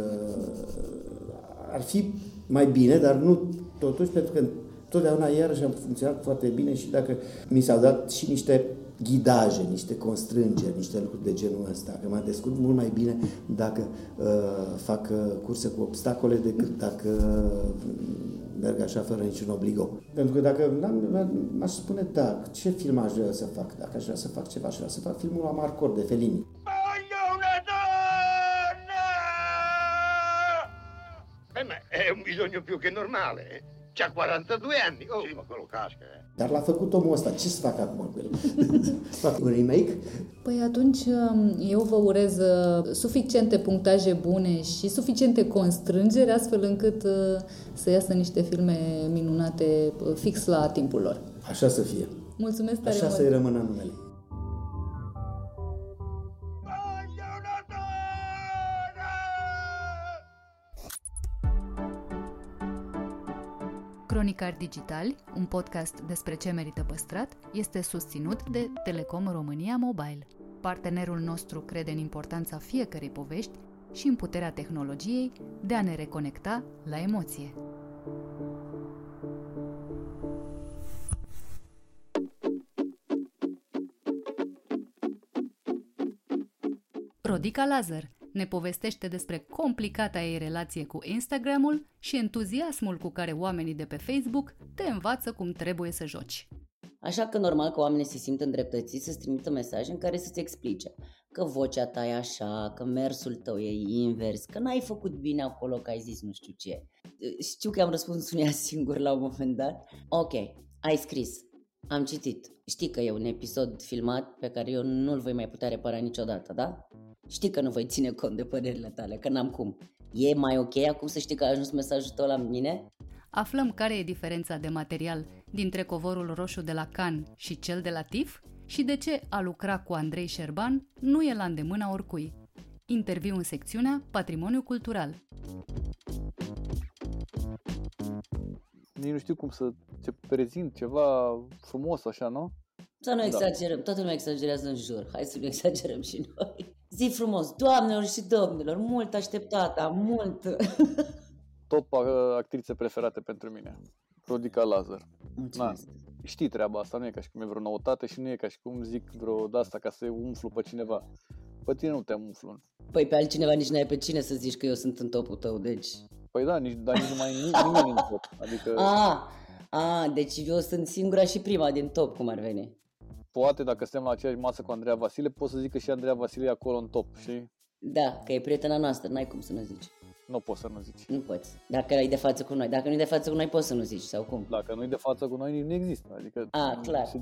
C: ar fi mai bine, dar nu totuși, pentru că totdeauna iarăși am funcționat foarte bine și dacă mi s-au dat și niște ghidaje, niște constrângeri, niște lucruri de genul ăsta. Că mă descurc mult mai bine dacă uh, fac uh, curse cu obstacole decât dacă uh, merg așa fără niciun obligo. Pentru că dacă m-aș spune, da, ce film aș vrea să fac? Dacă aș vrea să fac ceva, aș vrea să fac filmul la Marcor de Felini.
D: Eh, ma è un bisogno più che normale. C'ha 42 anni. Oh. Sì, ma quello casca, eh.
C: Dar l-a făcut omul ăsta. Ce să fac acum cu el? fac un remake?
A: Păi atunci um, eu vă urez uh, suficiente punctaje bune și suficiente constrângeri astfel încât uh, să iasă niște filme minunate uh, fix la timpul lor.
C: Așa să fie.
A: Mulțumesc tare
C: Așa
A: mult.
C: să-i rămână numele.
A: Cronicar Digitali, un podcast despre ce merită păstrat, este susținut de Telecom România Mobile. Partenerul nostru crede în importanța fiecărei povești și în puterea tehnologiei de a ne reconecta la emoție. Rodica Lazar ne povestește despre complicata ei relație cu Instagramul și entuziasmul cu care oamenii de pe Facebook te învață cum trebuie să joci.
E: Așa că normal că oamenii se simt îndreptățiți să-ți trimită mesaje în care să-ți explice că vocea ta e așa, că mersul tău e invers, că n-ai făcut bine acolo, că ai zis nu știu ce. Știu că am răspuns unia singur la un moment dat. Ok, ai scris, am citit. Știi că e un episod filmat pe care eu nu-l voi mai putea repara niciodată, da? Știi că nu voi ține cont de părerile tale, că n-am cum. E mai ok acum să știi că a ajuns mesajul tău la mine?
A: Aflăm care e diferența de material dintre covorul roșu de la Can și cel de la TIF și de ce a lucra cu Andrei Șerban nu e la îndemâna oricui. Interviu în secțiunea Patrimoniu Cultural.
B: Nici nu știu cum să te prezint ceva frumos așa, nu?
E: Să nu exagerăm, toată lumea exagerează în jur. Hai să nu exagerăm și noi. Zi frumos, doamnelor și domnilor, mult așteptată, mult.
B: Top uh, actrițe preferate pentru mine. Rodica Lazar.
E: Mulțumesc.
B: Na, știi treaba asta, nu e ca și cum e vreo noutate și nu e ca și cum zic vreo de asta ca să umflu pe cineva. Pe tine nu te umflu.
E: Păi pe altcineva nici n-ai pe cine să zici că eu sunt în topul tău, deci...
B: Păi da, nici, dar nici nu mai e nimeni în top. Adică
E: A, a, deci eu sunt singura și prima din top, cum ar veni.
B: poate dacă suntem la aceeași masă cu Andreea Vasile, pot să zic că și Andreea Vasile e acolo în top și
E: Da, că e prietena noastră, n-ai cum să nu zici.
B: nu poți să nu zici.
E: Nu poți. Dacă e de față cu noi. Dacă nu e de față cu noi, poți să nu zici, sau cum?
B: Dacă nu e de față cu noi, nici nu există. Adică,
E: A, clar.
B: se-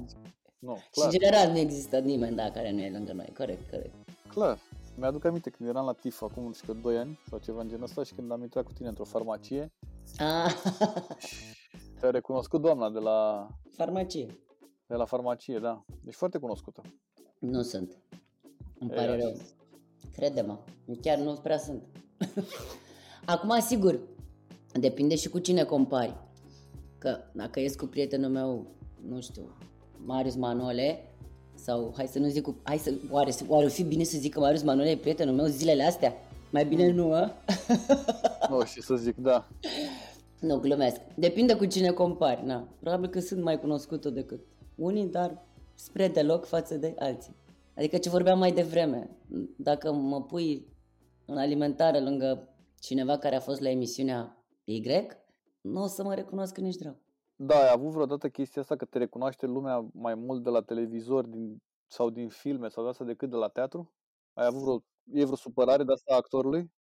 B: Nu,
E: Și
B: clar,
E: în general nu există nimeni, da, care nu e lângă noi. Corect, corect.
B: clar. Mi-aduc aminte când eram la TIF acum, nu știu, că 2 ani sau ceva în genul ăsta și când am intrat cu tine într-o farmacie,
E: A,
B: te-a recunoscut doamna de la,
E: farmacie.
B: de la farmacie, da. Deci foarte cunoscută.
E: Nu sunt. Îmi
B: E,
E: pare
B: așa.
E: rău. Crede-mă, chiar nu prea sunt. Acum, sigur, depinde și cu cine compari. Că dacă ies cu prietenul meu, nu știu, Marius Manole, sau hai să nu zic cu... Hai să, oare, oare o fi bine să zic că Marius Manole e prietenul meu zilele astea? Mai bine nu, a?
B: Nu, și să zic, da.
E: Nu, glumesc. Depinde cu cine compari, na. Probabil că sunt mai cunoscută decât unii, dar spre deloc față de alții. Adică ce vorbeam mai devreme, dacă mă pui în alimentare lângă cineva care a fost la emisiunea Y, nu o să mă recunosc nici drag.
B: Da, ai avut vreodată chestia asta că te recunoaște lumea mai mult de la televizor din, sau din filme sau de asta decât de la teatru? Ai avut vreo, e vreo supărare de asta a actorului?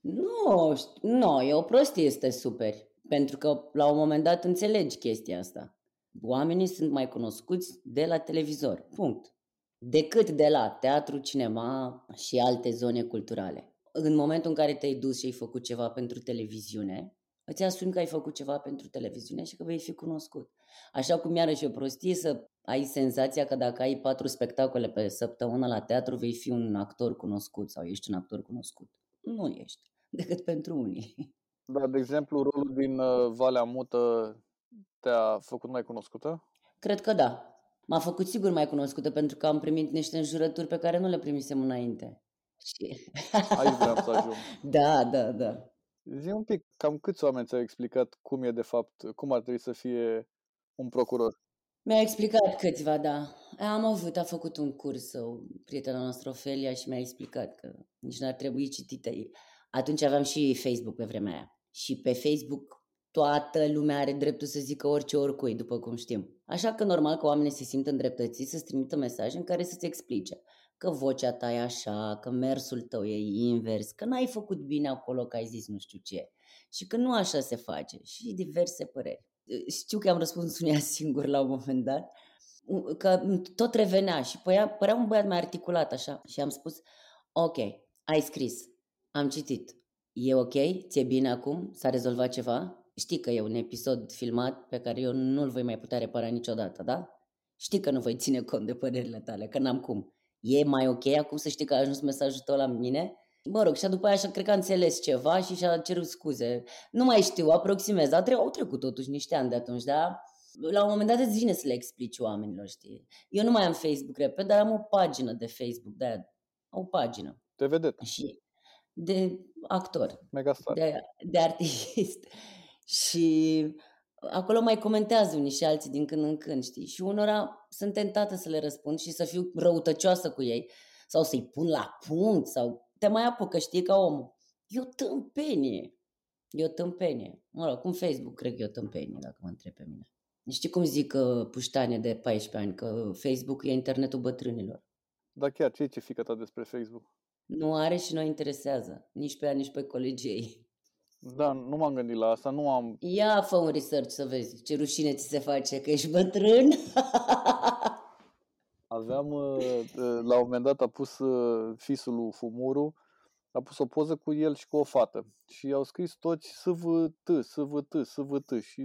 E: Nu, șt- nu, e o prostie să te superi. Pentru că la un moment dat înțelegi chestia asta. Oamenii sunt mai cunoscuți de la televizor, punct. Decât de la teatru, cinema și alte zone culturale. În momentul în care te-ai dus și ai făcut ceva pentru televiziune, îți asumi că ai făcut ceva pentru televiziune și că vei fi cunoscut. Așa cum iarăși e o prostie să ai senzația că dacă ai patru spectacole pe săptămână la teatru, vei fi un actor cunoscut sau ești un actor cunoscut. Nu ești, decât pentru unii.
B: Da, de exemplu, rolul din uh, Valea Mută te-a făcut mai cunoscută?
E: Cred că da. M-a făcut sigur mai cunoscută pentru că am primit niște înjurături pe care nu le primisem înainte. Și...
B: Aici vreau să ajung.
E: da, da, da.
B: Zi un pic, cam câți oameni ți-au explicat cum e de fapt, cum ar trebui să fie un procuror?
E: Mi-a explicat câțiva, da. Am avut, a făcut un curs, o prietena noastră, Ofelia, și mi-a explicat că nici n-ar trebui citită. Atunci aveam și Facebook pe vremea aia. Și pe Facebook toată lumea are dreptul să zică orice oricui, după cum știm. Așa că normal că oamenii se simt îndreptățiți să-ți trimită mesaje în care să-ți explice că vocea ta e așa, că mersul tău e invers, că n-ai făcut bine acolo, că ai zis nu știu ce. Și că nu așa se face. Și diverse păreri. Știu că am răspuns unia singur la un moment dat, că tot revenea și părea, părea un băiat mai articulat așa. Și am spus, ok, ai scris, am citit, e ok? Ți-e bine acum? S-a rezolvat ceva? Știi că e un episod filmat pe care eu nu-l voi mai putea repara niciodată, da? Știi că nu voi ține cont de părerile tale, că n-am cum. E mai ok acum să știi că a ajuns mesajul tău la mine? Mă rog, și după aia așa cred că a înțeles ceva și și-a cerut scuze. Nu mai știu, aproximez, dar tre- au trecut totuși niște ani de atunci, da? La un moment dat îți vine să le explici oamenilor, știi? Eu nu mai am Facebook, repet, dar am o pagină de Facebook, de o pagină.
B: De vedet,
E: Și de actor,
B: megastar.
E: de, de artist. și acolo mai comentează unii și alții din când în când, știi? Și unora sunt tentată să le răspund și să fiu răutăcioasă cu ei sau să-i pun la punct sau te mai apucă, știi, ca omul. E o tâmpenie. E o tâmpenie. Mă rog, cum Facebook cred că e o tâmpenie, dacă mă întreb pe mine. Știi cum zic uh, puștane de 14 ani, că Facebook e internetul bătrânilor.
B: Dar chiar, ce ce fică ta despre Facebook?
E: Nu are și nu interesează, nici pe ea, nici pe colegii ei.
B: Da, nu m-am gândit la asta, nu am...
E: Ia, fă un research să vezi ce rușine ți se face că ești bătrân.
B: Aveam, uh, uh, la un moment dat a pus uh, fisul lui Fumuru, a pus o poză cu el și cu o fată. Și au scris toți SVT, SVT, SVT. Și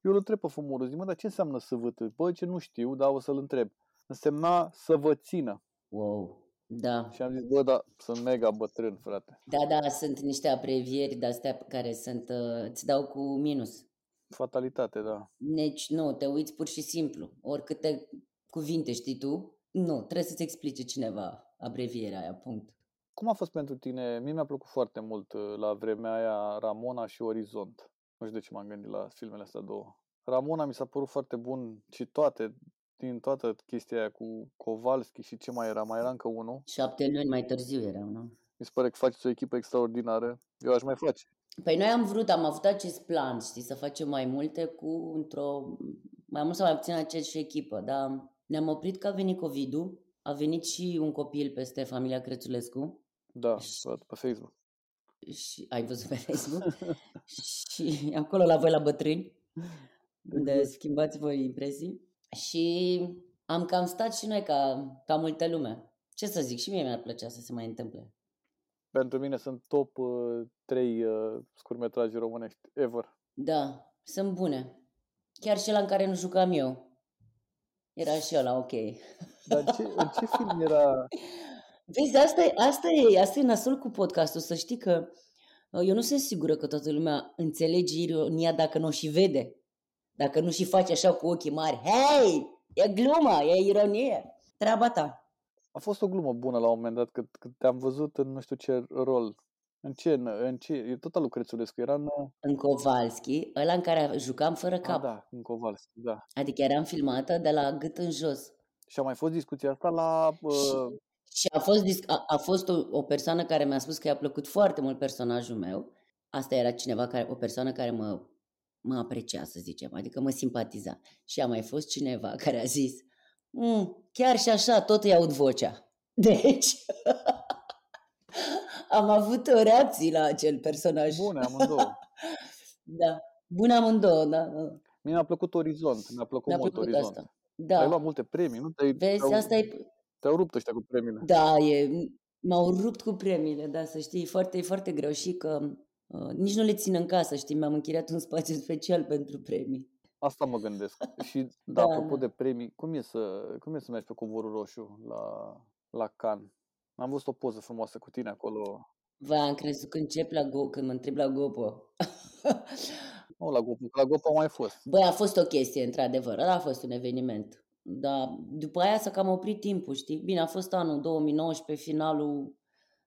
B: eu îl întreb pe Fumuru, zic, mă, dar ce înseamnă SVT? Bă, ce nu știu, dar o să-l întreb. Însemna să vă țină.
E: Wow, da.
B: Și am zis, bă, da, sunt mega bătrân, frate.
E: Da, da, sunt niște abrevieri de astea care sunt, uh, îți dau cu minus.
B: Fatalitate, da.
E: Deci nu, te uiți pur și simplu. Oricâte cuvinte, știi tu? Nu, trebuie să-ți explice cineva abrevierea aia, punct.
B: Cum a fost pentru tine? Mie mi-a plăcut foarte mult uh, la vremea aia Ramona și Orizont. Nu știu de ce m-am gândit la filmele astea două. Ramona mi s-a părut foarte bun și toate, din toată chestia aia cu Kowalski și ce mai era, mai era încă unul.
E: Șapte luni mai târziu eram, nu?
B: Mi se pare că faceți o echipă extraordinară. Eu aș mai face.
E: Păi noi am vrut, am avut acest plan, știi, să facem mai multe cu într-o, mai mult sau mai puțin aceeași echipă, dar ne-am oprit că a venit COVID-ul, a venit și un copil peste familia Crețulescu
B: Da, văd pe Facebook.
E: și ai văzut pe Facebook și acolo la voi la bătrâni, unde schimbați voi impresii și am cam stat și noi ca, ca multă lume. Ce să zic, și mie mi-ar plăcea să se mai întâmple.
B: Pentru mine sunt top uh, 3 uh, scurmetraje românești ever.
E: Da, sunt bune. Chiar și la în care nu jucam eu. Era și ăla ok.
B: Dar ce, în ce film era?
E: Vezi, asta e, asta, e, asta e nasul cu podcastul, să știi că uh, eu nu sunt sigură că toată lumea înțelege ironia dacă nu o și vede. Dacă nu și face așa cu ochii mari. Hei, e glumă, e ironie. Treaba ta.
B: A fost o glumă bună la un moment dat, că, că te-am văzut în nu știu ce rol. În ce? În, în ce? E tot al lui Crețulescu. Era în...
E: În Kowalski, ăla în care jucam fără
B: A,
E: cap.
B: da, în Kowalski, da.
E: Adică eram filmată de la gât în jos.
B: Și a mai fost discuția asta la... Uh,
E: Și a fost, dis- a, a fost o, o persoană care mi-a spus că i-a plăcut foarte mult personajul meu. Asta era cineva, care, o persoană care mă, mă aprecia, să zicem, adică mă simpatiza. Și a mai fost cineva care a zis, mm, chiar și așa, tot îi aud vocea. Deci, am avut o reacție la acel personaj.
B: bune amândouă.
E: Da, bun amândouă, da. da.
B: Mie mi-a plăcut Orizont. Mi-a plăcut
E: Mi-a
B: mult
E: plăcut
B: Orizont.
E: asta.
B: Ai
E: Da,
B: luat multe premii, nu? Te-ai,
E: vezi,
B: te-au,
E: asta e
B: te-au rupt ăștia cu premiile.
E: Da, e, m-au rupt cu premiile, da, să știi, e foarte, e foarte greu și că uh, nici nu le țin în casă, știi, mi-am închiriat un spațiu special pentru premii.
B: Asta mă gândesc. Și, da,
E: Da,
B: apropo
E: da.
B: de premii, cum e să, cum e să mergi pe covorul roșu la, la Cannes? Am văzut o poză frumoasă cu tine acolo.
E: Va, am crezut că încep la Go, când mă întreb la Gopo.
B: Nu, la Gopa, la Gopa au mai fost.
E: Băi, a fost o chestie, într-adevăr, ăla a fost un eveniment. Dar după aia s-a cam oprit timpul, știi? Bine, a fost anul 2019, finalul,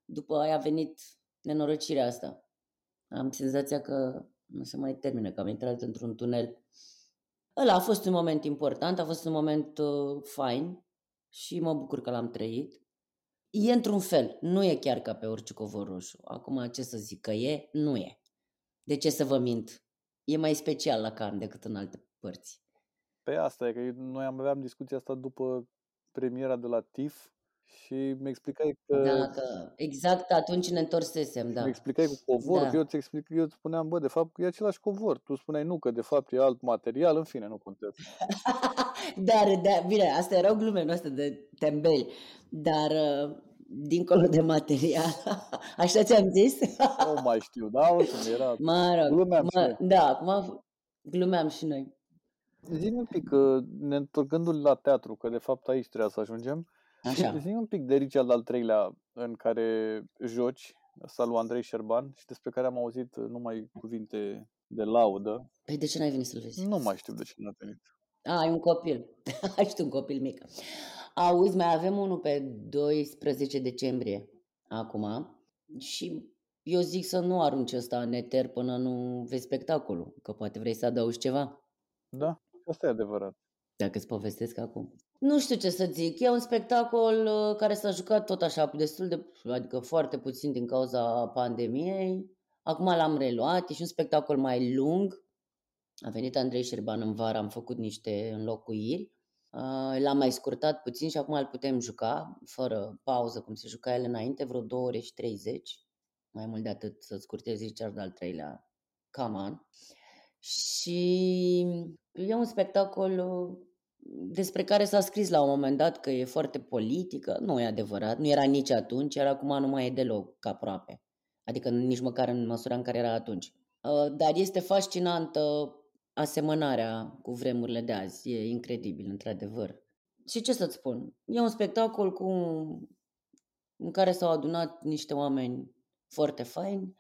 E: după aia a venit nenorocirea asta. Am senzația că nu se mai termină, că am intrat într-un tunel. Ăla a fost un moment important, a fost un moment uh, fain și mă bucur că l-am trăit. E într-un fel, nu e chiar ca pe orice covor roșu. Acum, ce să zic că e, nu e. De ce să vă mint? E mai special la Cannes decât în alte părți.
B: Pe asta e, că noi am aveam discuția asta după premiera de la TIFF și mi explicai că,
E: Da, că exact atunci ne întorsesem, da.
B: mi explicai cu covorul,
E: Da.
B: că eu îți explic, eu îți spuneam, bă, de fapt e același covor. Tu spuneai nu, că de fapt e alt material, în fine, nu contează.
E: Dar, da, bine, asta erau glume noastre de tembeli, dar uh, dincolo de material, așa ți-am zis?
B: Nu mai știu, da, oricum era...
E: Mă rog,
B: Glumeam și
E: mă, da, acum glumeam și noi.
B: zi un pic, că ne întorcându-l la teatru, că de fapt aici trebuie să ajungem,
E: Așa.
B: zi un pic de Ricea al treilea în care joci, ăsta lui Andrei Șerban și despre care am auzit numai cuvinte de laudă.
E: Păi de ce n-ai venit să-l vezi?
B: Nu mai știu de ce n-a venit.
E: A, ai un copil. Ai și tu un copil mic. Auzi, mai avem unul pe 12 decembrie acum și eu zic să nu arunci ăsta în eter până nu vezi spectacolul, că poate vrei să adaugi ceva.
B: Da, asta e adevărat.
E: Dacă îți povestesc acum. Nu știu ce să zic. E un spectacol uh, care s-a jucat tot așa, destul de, adică foarte puțin din cauza pandemiei. Acum l-am reluat, e și un spectacol mai lung. A venit Andrei Șerban în vară, am făcut niște înlocuiri. Uh, L-am mai scurtat puțin și acum îl putem juca, fără pauză, cum se juca el înainte, vreo 2 ore și 30. Mai mult de atât să scurtezi cel de-al treilea. Come on. Și e un spectacol uh, despre care s-a scris la un moment dat că e foarte politică. Nu e adevărat, nu era nici atunci, iar acum nu mai e deloc aproape. Adică nici măcar în măsura în care era atunci. Uh, Dar este fascinantă asemănarea cu vremurile de azi. E incredibil, într-adevăr. Și ce să-ți spun? E un spectacol cu în care s-au adunat niște oameni foarte faini,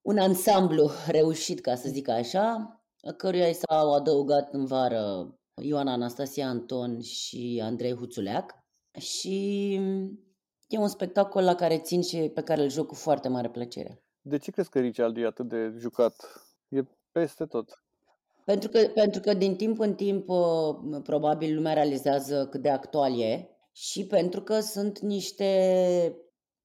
E: un ansamblu reușit, ca să zic așa, a căruia i s-au adăugat în vară Ioana Anastasia Anton și Andrei Huțuleac și e un spectacol la care țin și pe care îl joc cu foarte mare plăcere.
B: De ce crezi că Ricciardi e atât de jucat? E peste tot.
E: Pentru că, pentru că din timp în timp uh, probabil lumea realizează cât de actual e și pentru că sunt niște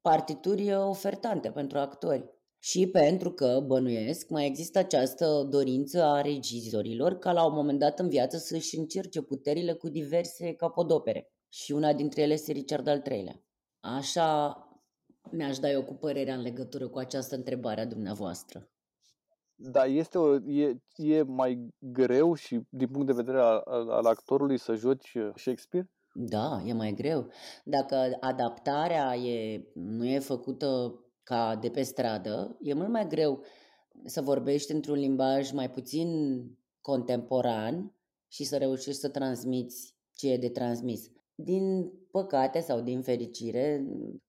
E: partituri ofertante pentru actori. Și pentru că, bănuiesc, mai există această dorință a regizorilor ca la un moment dat în viață să-și încerce puterile cu diverse capodopere. Și una dintre ele este Richard al III-lea. Așa mi-aș da eu cu părerea în legătură cu această întrebare a dumneavoastră.
B: Da, este o, e, e mai greu și din punct de vedere al, al actorului să joci uh, Shakespeare?
E: Da, e mai greu. Dacă adaptarea e, nu e făcută ca de pe stradă, e mult mai greu să vorbești într-un limbaj mai puțin contemporan și să reușești să transmiți ce e de transmis. Din păcate sau din fericire,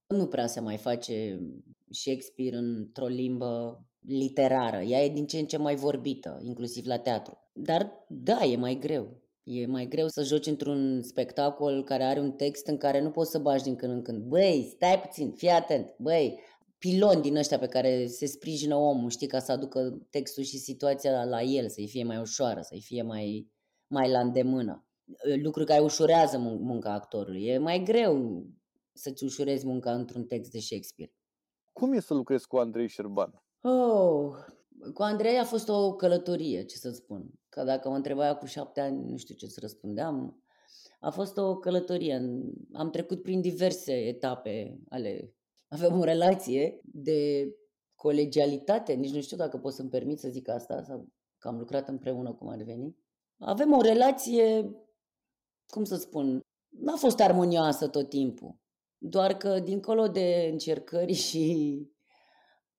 E: nu prea se mai face Shakespeare într-o limbă literară. Ea e din ce în ce mai vorbită, inclusiv la teatru. Dar da, e mai greu. E mai greu să joci într-un spectacol care are un text în care nu poți să bagi din când în când. Băi, stai puțin, fii atent, băi, pilon din ăștia pe care se sprijină omul, știi, ca să aducă textul și situația la el, să-i fie mai ușoară, să-i fie mai, mai la îndemână. Lucruri care ușurează munca actorului. E mai greu să-ți ușurezi munca într-un text de Shakespeare.
B: Cum e să lucrezi cu Andrei Șerban?
E: Oh, cu Andrei a fost o călătorie, ce să spun. Că dacă mă întrebai cu șapte ani, nu știu ce să răspundeam. A fost o călătorie. Am trecut prin diverse etape ale... Avem o relație de colegialitate, nici nu știu dacă pot să-mi permit să zic asta, sau că am lucrat împreună cum ar veni. Avem o relație, cum să spun, n-a fost armonioasă tot timpul. Doar că dincolo de încercări și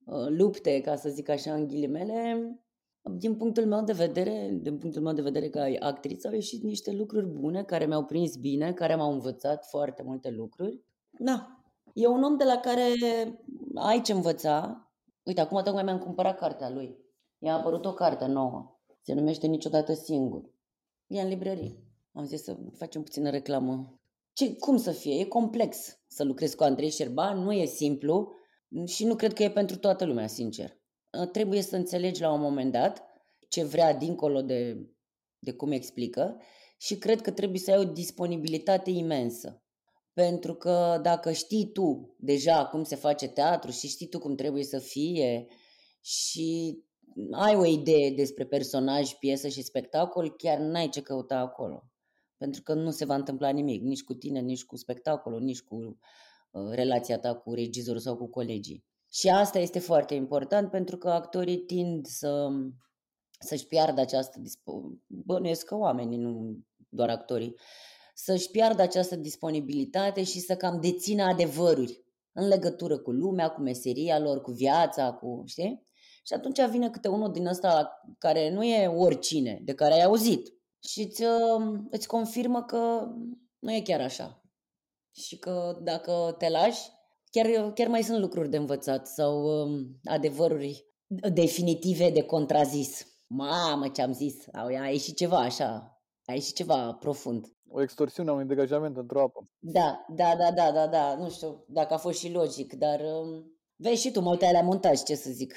E: uh, lupte, ca să zic așa în ghilimele, din punctul meu de vedere, din punctul meu de vedere ca actriță, au ieșit niște lucruri bune care mi-au prins bine, care m-au învățat foarte multe lucruri. Da, e un om de la care ai ce învăța. Uite, acum tocmai mi-am cumpărat cartea lui. I-a apărut o carte nouă. Se numește Niciodată singur. E în librărie. Am zis să facem puțină reclamă. Ce, cum să fie? E complex să lucrezi cu Andrei Șerban, nu e simplu și nu cred că e pentru toată lumea, sincer. Ă, trebuie să înțelegi la un moment dat ce vrea dincolo de, de cum explică și cred că trebuie să ai o disponibilitate imensă. Pentru că dacă știi tu deja cum se face teatru și știi tu cum trebuie să fie și ai o idee despre personaj, piesă și spectacol, chiar n-ai ce căuta acolo. Pentru că nu se va întâmpla nimic, nici cu tine, nici cu spectacolul, nici cu uh, relația ta cu regizorul sau cu colegii. Și asta este foarte important pentru că actorii tind să, să-și piardă această, bănuiesc că oamenii, nu doar actorii, să-și piardă această disponibilitate și să cam dețină adevăruri în legătură cu lumea, cu meseria lor, cu viața, cu, știi? Și atunci vine câte unul din ăsta care nu e oricine, de care ai auzit și îți, um, îți confirmă că nu e chiar așa. Și că dacă te lași, chiar, chiar mai sunt lucruri de învățat sau um, adevăruri definitive de contrazis. Mamă, ce-am zis, a, a ieșit ceva așa, a ieșit ceva profund.
B: O extorsiune a unui degajament într-o apă.
E: Da, da, da, da, da, da, nu știu dacă a fost și logic, dar um, vezi și tu, mă uitai la montaj, ce să zic.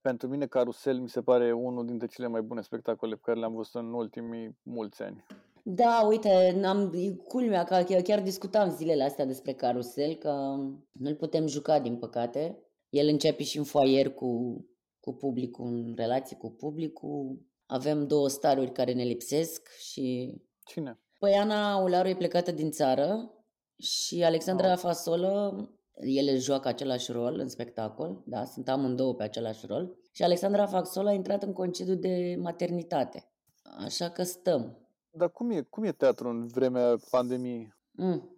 B: Pentru mine, Carusel mi se pare unul dintre cele mai bune spectacole pe care le-am văzut în ultimii mulți ani.
E: Da, uite, am, culmea că chiar, chiar discutam zilele astea despre Carusel, că nu-l putem juca, din păcate. El începe și în foaier cu, cu publicul, în relație cu publicul. Avem două staruri care ne lipsesc și...
B: Cine?
E: Păi Ana Ularu e plecată din țară și Alexandra oh. Fasolă ele joacă același rol în spectacol, da, sunt amândouă pe același rol. Și Alexandra Faxol a intrat în concediu de maternitate. Așa că stăm.
B: Dar cum e, cum e teatru în vremea pandemiei?
E: Mm.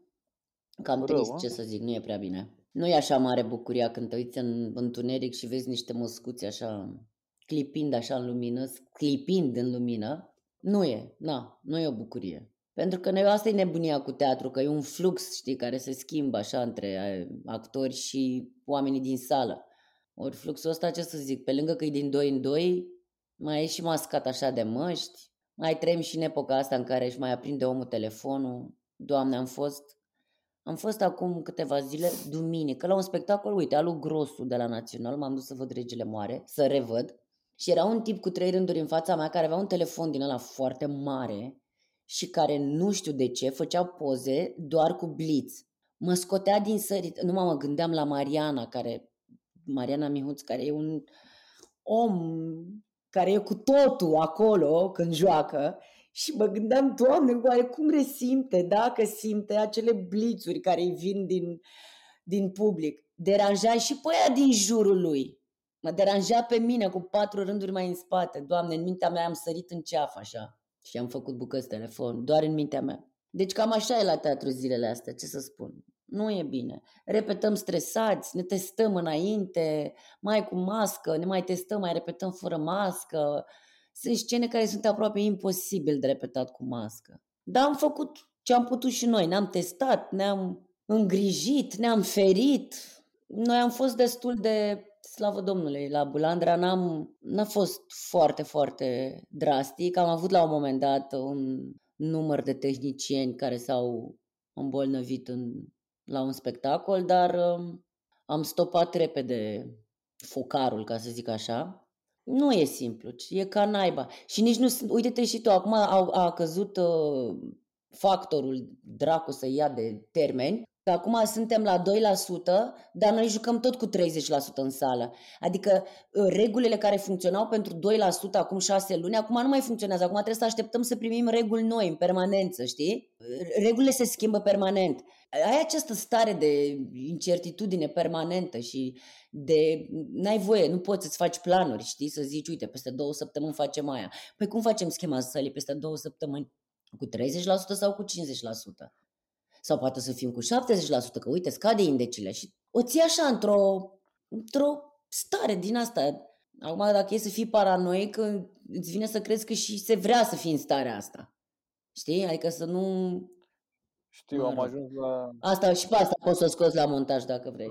E: Cam Rău, trist, a? ce să zic, nu e prea bine. Nu e așa mare bucuria când te uiți în întuneric și vezi niște moscuți așa, clipind așa în lumină, clipind în lumină. Nu e, na, nu e o bucurie. Pentru că noi asta e nebunia cu teatru, că e un flux, știi, care se schimbă așa între actori și oamenii din sală. Ori fluxul ăsta, ce să zic, pe lângă că e din doi în doi, mai e și mascat așa de măști, Mai trăim și în epoca asta în care își mai aprinde omul telefonul. Doamne, am fost am fost acum câteva zile, duminică, la un spectacol, uite, alu Grosu de la Național, m-am dus să văd Regele Moare, să revăd. Și era un tip cu trei rânduri în fața mea care avea un telefon din ăla foarte mare și care, nu știu de ce, făcea poze doar cu blitz. Mă scotea din sărit, nu mă gândeam la Mariana, care, Mariana Mihuț, care e un om care e cu totul acolo când joacă și mă gândeam, Doamne, oare cum resimte, dacă simte acele blițuri care îi vin din, din public. Deranja și pe aia din jurul lui. Mă deranja pe mine cu patru rânduri mai în spate. Doamne, în mintea mea am sărit în ceaf așa și am făcut bucăți telefon, doar în mintea mea. Deci cam așa e la teatru zilele astea, ce să spun. Nu e bine. Repetăm stresați, ne testăm înainte, mai cu mască, ne mai testăm, mai repetăm fără mască. Sunt scene care sunt aproape imposibil de repetat cu mască. Dar am făcut ce am putut și noi. Ne-am testat, ne-am îngrijit, ne-am ferit. Noi am fost destul de, slavă Domnului, la Bulandra n-am, n-a fost foarte, foarte drastic. Am avut la un moment dat un număr de tehnicieni care s-au îmbolnăvit în, la un spectacol, dar um, am stopat repede focarul, ca să zic așa, nu e simplu, e ca naiba. Și nici nu, uite-te și tu, acum a, a căzut uh, factorul dracu să ia de termeni, că acum suntem la 2%, dar noi jucăm tot cu 30% în sală. Adică uh, regulile care funcționau pentru 2% acum 6 luni, acum nu mai funcționează. Acum trebuie să așteptăm să primim reguli noi în permanență, știi? Regulile se schimbă permanent. Ai această stare de incertitudine permanentă și de n-ai voie, nu poți să-ți faci planuri, știi, să zici, uite, peste două săptămâni facem aia. Păi cum facem schema sălii peste două săptămâni? Cu 30% sau cu 50%? Sau poate să fim cu 70%, că uite, scade indecile și o ții așa într-o, într-o stare din asta. Acum, dacă e să fii paranoic, îți vine să crezi că și se vrea să fii în starea asta. Știi? Adică să nu
B: știu, am ajuns la...
E: Asta și pe asta poți să o scoți la montaj dacă vrei.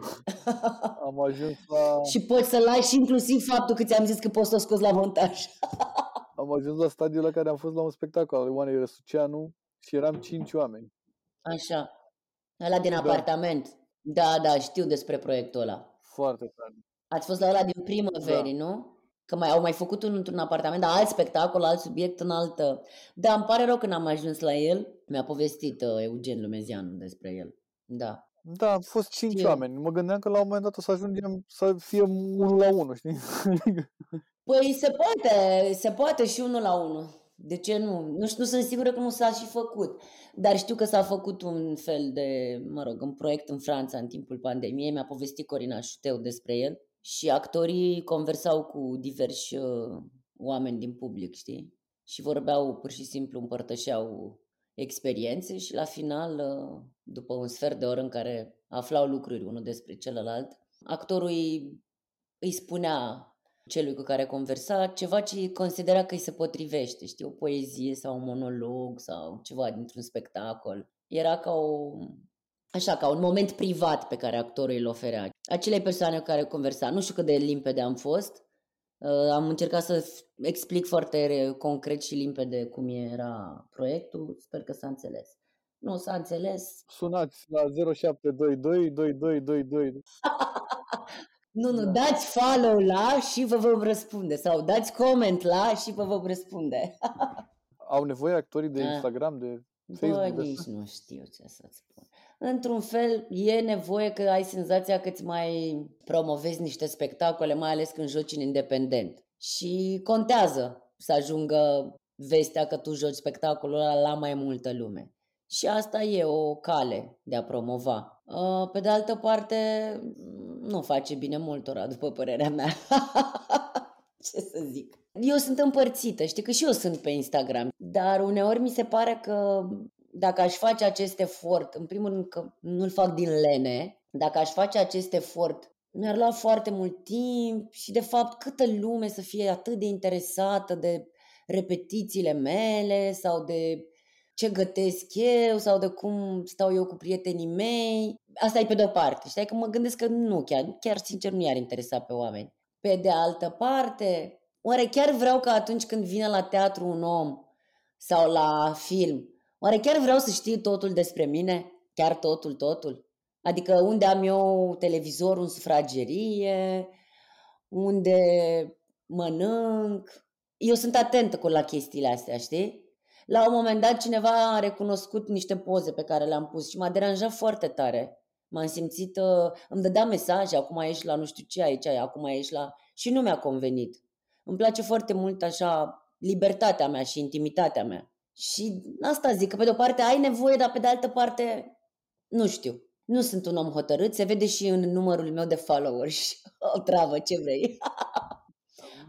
B: am ajuns la...
E: și poți să lași inclusiv faptul că ți-am zis că poți să o scoți la montaj.
B: am ajuns la stadiul la care am fost la un spectacol al lui Oanei Răsuceanu și eram cinci oameni.
E: Așa. Ăla din da. apartament. Da, da, știu despre proiectul ăla.
B: Foarte tare.
E: Ați fost la ăla din primăveri, da. nu? Că mai au mai făcut unul într-un apartament, dar alt spectacol, alt subiect în altă. Da, îmi pare rău când am ajuns la el. Mi-a povestit uh, Eugen Lumezianu despre el. Da.
B: Da, am fost cinci Știu. oameni. Mă gândeam că la un moment dat o să ajungem să fie unul la unul, știi?
E: păi se poate, se poate și unul la unul. De ce nu? Nu, știu, nu sunt sigură că nu s-a și făcut. Dar știu că s-a făcut un fel de, mă rog, un proiect în Franța în timpul pandemiei. Mi-a povestit Corina Șuteu despre el și actorii conversau cu diversi uh, oameni din public, știi? Și vorbeau pur și simplu, împărtășeau experiențe și la final, uh, după un sfert de oră în care aflau lucruri unul despre celălalt, actorul îi, îi spunea celui cu care conversa ceva ce considera că îi se potrivește, știi, o poezie sau un monolog sau ceva dintr-un spectacol. Era ca o așa, ca un moment privat pe care actorul îl oferea. Acele persoane cu care conversa, nu știu cât de limpede am fost, uh, am încercat să explic foarte concret și limpede cum era proiectul, sper că s-a înțeles. Nu s-a înțeles.
B: Sunați la 0722 2222.
E: nu, nu, da. dați follow la și vă vom răspunde sau dați comment la și vă vom răspunde.
B: Au nevoie actorii de da. Instagram, de Facebook?
E: Bă, nici nu știu ce să-ți spun într-un fel e nevoie că ai senzația că îți mai promovezi niște spectacole, mai ales când joci în independent. Și contează să ajungă vestea că tu joci spectacolul ăla la mai multă lume. Și asta e o cale de a promova. Uh, pe de altă parte, nu face bine multora, după părerea mea. Ce să zic? Eu sunt împărțită, știi că și eu sunt pe Instagram, dar uneori mi se pare că dacă aș face acest efort, în primul rând că nu-l fac din lene, dacă aș face acest efort, mi-ar lua foarte mult timp și de fapt câtă lume să fie atât de interesată de repetițiile mele sau de ce gătesc eu sau de cum stau eu cu prietenii mei. Asta e pe de-o parte. Știi că mă gândesc că nu, chiar, chiar sincer nu i-ar interesa pe oameni. Pe de altă parte, oare chiar vreau că atunci când vine la teatru un om Sau la film. Oare chiar vreau să știi totul despre mine? Chiar totul, totul? Adică unde am eu televizor în sufragerie, unde mănânc. Eu sunt atentă cu la chestiile astea, știi? La un moment dat cineva a recunoscut niște poze pe care le-am pus și m-a deranjat foarte tare. M-am simțit, uh, îmi dădea mesaje, acum ești la nu știu ce aici, acum ești la... Și nu mi-a convenit. Îmi place foarte mult așa libertatea mea și intimitatea mea. Și asta zic, că pe de o parte ai nevoie, dar pe de altă parte, nu știu. Nu sunt un om hotărât, se vede și în numărul meu de followers. O travă, ce vrei.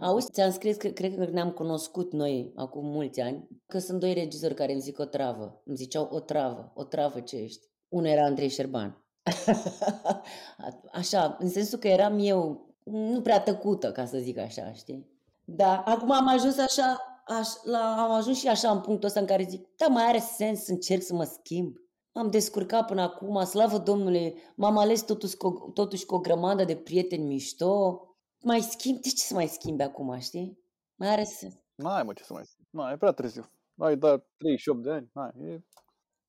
E: Auzi, ți-am scris că cred că ne-am cunoscut noi acum mulți ani, că sunt doi regizori care îmi zic o travă. Îmi ziceau o travă, o travă ce ești. Unul era Andrei Șerban. așa, în sensul că eram eu nu prea tăcută, ca să zic așa, știi? Da, acum am ajuns așa, aș, la, am ajuns și așa în punctul ăsta în care zic, da, mai are sens să încerc să mă schimb. Am descurcat până acum, slavă Domnului, m-am ales totuși cu, totuși cu o grămadă de prieteni mișto. Mai schimb? De ce să mai schimbi acum, știi? Mai are sens.
B: N-ai mă ce să mai schimbi. N-ai, e prea târziu. Ai dat 38 de ani. N-ai, e...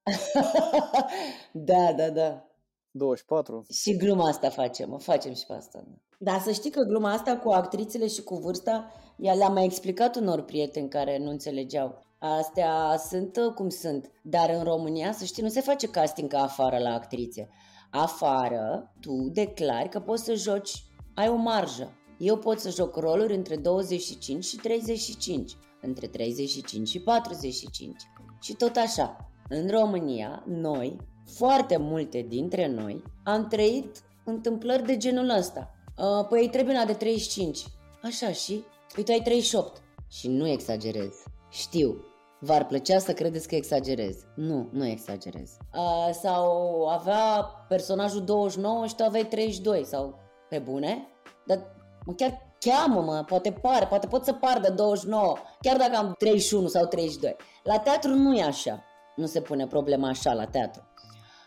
E: da, da, da.
B: 24.
E: Și gluma asta facem, o facem și pe asta. Dar să știi că gluma asta cu actrițele și cu vârsta, ea le-am mai explicat unor prieteni care nu înțelegeau. Astea sunt uh, cum sunt, dar în România, să știi, nu se face casting ca afară la actrițe. Afară, tu declari că poți să joci, ai o marjă. Eu pot să joc roluri între 25 și 35, între 35 și 45 și tot așa. În România, noi, foarte multe dintre noi, am trăit întâmplări de genul ăsta. Uh, păi trebuie una de 35. Așa și? Păi tu ai 38. Și nu exagerez. Știu, V-ar plăcea să credeți că exagerez. Nu, nu exagerez. Uh, sau avea personajul 29 și tu aveai 32 sau pe bune? Dar mă, chiar cheamă-mă, poate pare, poate pot să par de 29, chiar dacă am 31 sau 32. La teatru nu e așa. Nu se pune problema așa la teatru.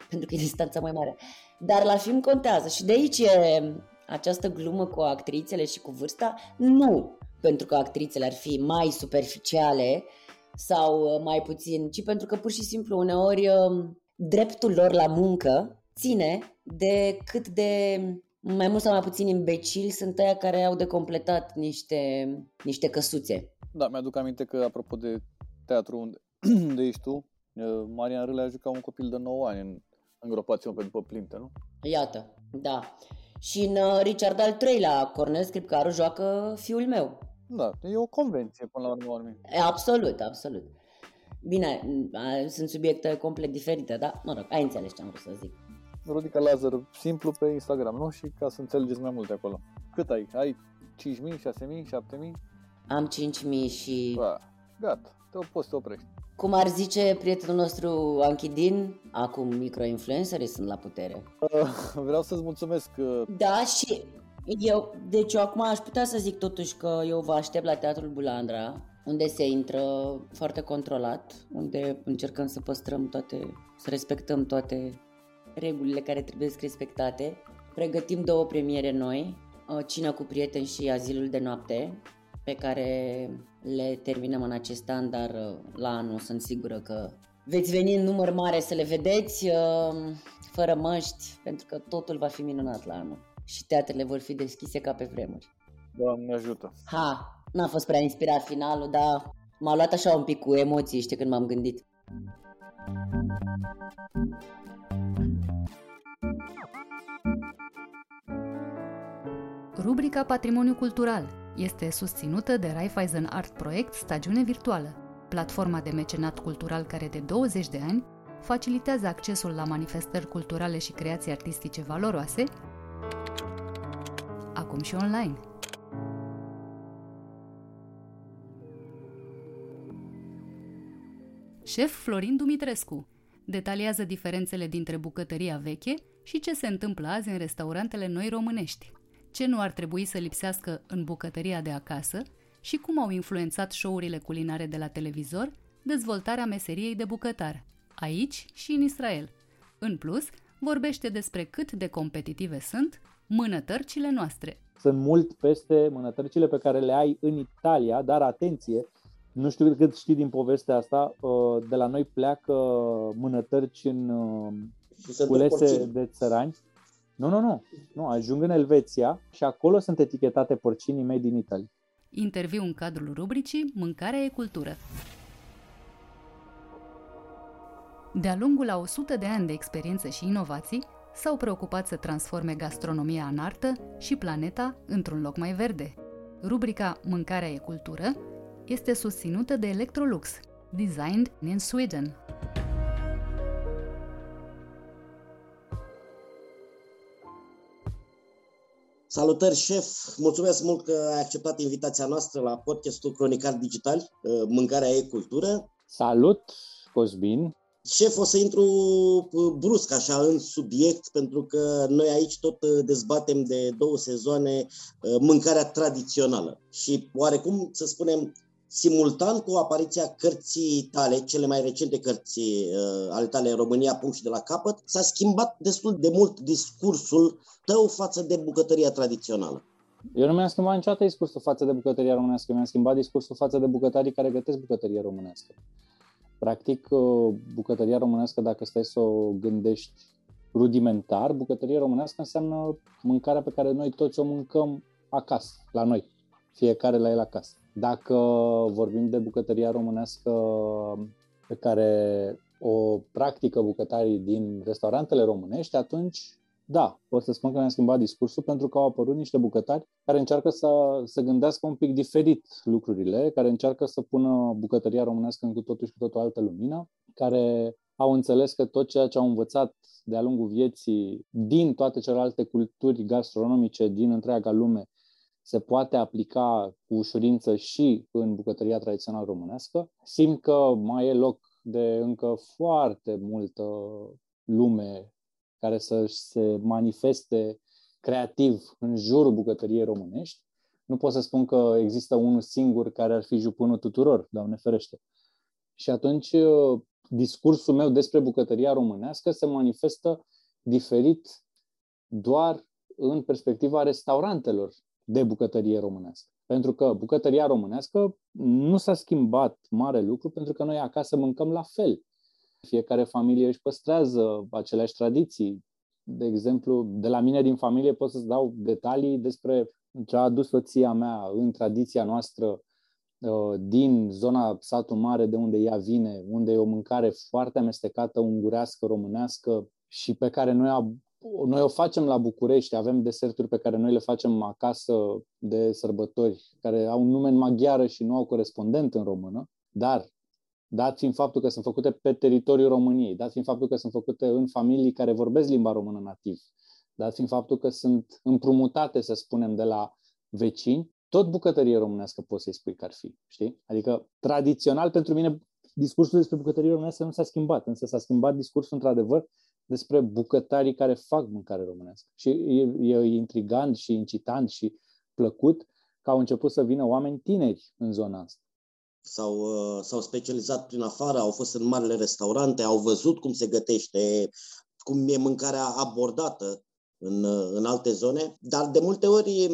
E: Pentru că e distanța mai mare. Dar la film contează și de aici e această glumă cu actrițele și cu vârsta. Nu pentru că actrițele ar fi mai superficiale, sau uh, mai puțin, ci pentru că pur și simplu uneori um, dreptul lor la muncă ține de cât de mai mult sau mai puțin imbecili sunt aia care au de completat niște, niște căsuțe.
B: Da, mi-aduc aminte că, apropo de teatru unde, unde ești tu, uh, Marian Râle a jucat un copil de 9 ani în îngropațiune pe după plintă, nu?
E: Iată, da. Și în uh, Richard al III-lea, Cornel Scripcaru joacă fiul meu.
B: Da, e o convenție până la urmă.
E: Absolut, absolut. Bine, sunt subiecte complet diferite, da? Mă rog, ai înțeles ce am vrut să zic.
B: Rodica Lazar, simplu pe Instagram, nu? Și ca să înțelegeți mai multe acolo. Cât ai? Ai 5.000, 6.000, 7.000?
E: Am 5.000 și...
B: Ba, gata, te poți să oprești.
E: Cum ar zice prietenul nostru Anchidin, acum microinfluencerii sunt la putere.
B: Vreau să-ți mulțumesc că...
E: Da, și eu, deci eu acum aș putea să zic totuși că eu vă aștept la Teatrul Bulandra, unde se intră foarte controlat, unde încercăm să păstrăm toate, să respectăm toate regulile care trebuie să respectate. Pregătim două premiere noi, Cina cu prieteni și Azilul de noapte, pe care le terminăm în acest an, dar uh, la anul sunt sigură că veți veni în număr mare să le vedeți, uh, fără măști, pentru că totul va fi minunat la anul și teatrele vor fi deschise ca pe vremuri.
B: Doamne ajută!
E: Ha, n-a fost prea inspirat finalul, dar m-a luat așa un pic cu emoții, știi, când m-am gândit.
A: Rubrica Patrimoniu Cultural este susținută de Raiffeisen Art Project Stagiune Virtuală, platforma de mecenat cultural care de 20 de ani facilitează accesul la manifestări culturale și creații artistice valoroase acum și online. Șef Florin Dumitrescu detaliază diferențele dintre bucătăria veche și ce se întâmplă azi în restaurantele noi românești. Ce nu ar trebui să lipsească în bucătăria de acasă și cum au influențat show-urile culinare de la televizor dezvoltarea meseriei de bucătar, aici și în Israel. În plus, vorbește despre cât de competitive sunt mânătărcile noastre.
F: Sunt mult peste mânătărcile pe care le ai în Italia, dar atenție, nu știu cât știi din povestea asta, uh, de la noi pleacă mânătărci în uh, culese de țărani. Nu, nu, nu, nu, ajung în Elveția și acolo sunt etichetate porcinii mei din Italia.
A: Interviu în cadrul rubricii Mâncarea e cultură. De-a lungul a 100 de ani de experiență și inovații, s-au preocupat să transforme gastronomia în artă și planeta într-un loc mai verde. Rubrica Mâncarea e cultură este susținută de Electrolux, designed in Sweden.
G: Salutări, șef! Mulțumesc mult că ai acceptat invitația noastră la podcastul Cronicar Digital, uh, Mâncarea e cultură.
F: Salut, Cosmin!
G: Șef, o să intru uh, brusc așa în subiect, pentru că noi aici tot uh, dezbatem de două sezoane mâncarea tradițională. Și oarecum, să spunem, simultan cu apariția cărții tale, cele mai recente cărți uh, ale tale, România, punct și de la capăt, s-a schimbat destul de mult discursul tău față de bucătăria tradițională.
F: Eu nu mi-am schimbat niciodată discursul față de bucătăria românească, mi-am schimbat discursul față de bucătarii care gătesc bucătăria românească. Practic, uh, bucătăria românească, dacă stai să o gândești rudimentar, bucătăria românească înseamnă mâncarea pe care noi toți o mâncăm acasă, la noi, fiecare la el acasă. Dacă vorbim de bucătăria românească pe care o practică bucătarii din restaurantele românești, atunci da, pot să spun că mi-am schimbat discursul pentru că au apărut niște bucătari care încearcă să, să gândească un pic diferit lucrurile, care încearcă să pună bucătăria românească în cu totul și cu totul altă lumină, care au înțeles că tot ceea ce au învățat de-a lungul vieții din toate celelalte culturi gastronomice din întreaga lume se poate aplica cu ușurință și în bucătăria tradițională românească. Simt că mai e loc de încă foarte multă lume care să se manifeste creativ în jurul bucătăriei românești. Nu pot să spun că există unul singur care ar fi jupânul tuturor, Doamne ferește. Și atunci discursul meu despre bucătăria românească se manifestă diferit doar în perspectiva restaurantelor de bucătărie românească. Pentru că bucătăria românească nu s-a schimbat mare lucru pentru că noi acasă mâncăm la fel. Fiecare familie își păstrează aceleași tradiții. De exemplu, de la mine din familie pot să-ți dau detalii despre ce a adus soția mea în tradiția noastră uh, din zona satul mare de unde ea vine, unde e o mâncare foarte amestecată, ungurească, românească și pe care noi noi o facem la București, avem deserturi pe care noi le facem acasă de sărbători, care au un nume în maghiară și nu au corespondent în română, dar dat fiind faptul că sunt făcute pe teritoriul României, dat fiind faptul că sunt făcute în familii care vorbesc limba română nativ, dat fiind faptul că sunt împrumutate, să spunem, de la vecini, tot bucătărie românească poți să-i spui că ar fi, știi? Adică, tradițional, pentru mine, discursul despre bucătărie românească nu s-a schimbat, însă s-a schimbat discursul, într-adevăr, despre bucătarii care fac mâncare românească. Și e, e intrigant și incitant și plăcut că au început să vină oameni tineri în zona asta.
G: S-au, uh, s-au specializat prin afară, au fost în marile restaurante, au văzut cum se gătește, cum e mâncarea abordată în, uh, în alte zone, dar de multe ori,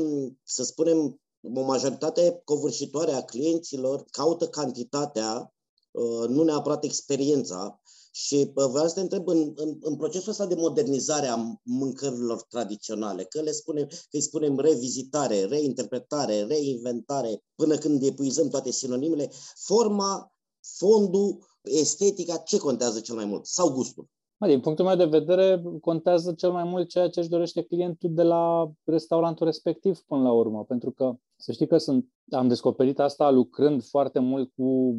G: să spunem, o majoritate covârșitoare a clienților caută cantitatea, uh, nu neapărat experiența, și vreau să te întreb, în, în, în procesul ăsta de modernizare a mâncărilor tradiționale, că le spunem, că îi spunem revizitare, reinterpretare, reinventare, până când epuizăm toate sinonimele, forma, fondul, estetica, ce contează cel mai mult? Sau gustul?
F: Din punctul meu de vedere, contează cel mai mult ceea ce își dorește clientul de la restaurantul respectiv până la urmă. Pentru că, să știi că sunt, am descoperit asta lucrând foarte mult cu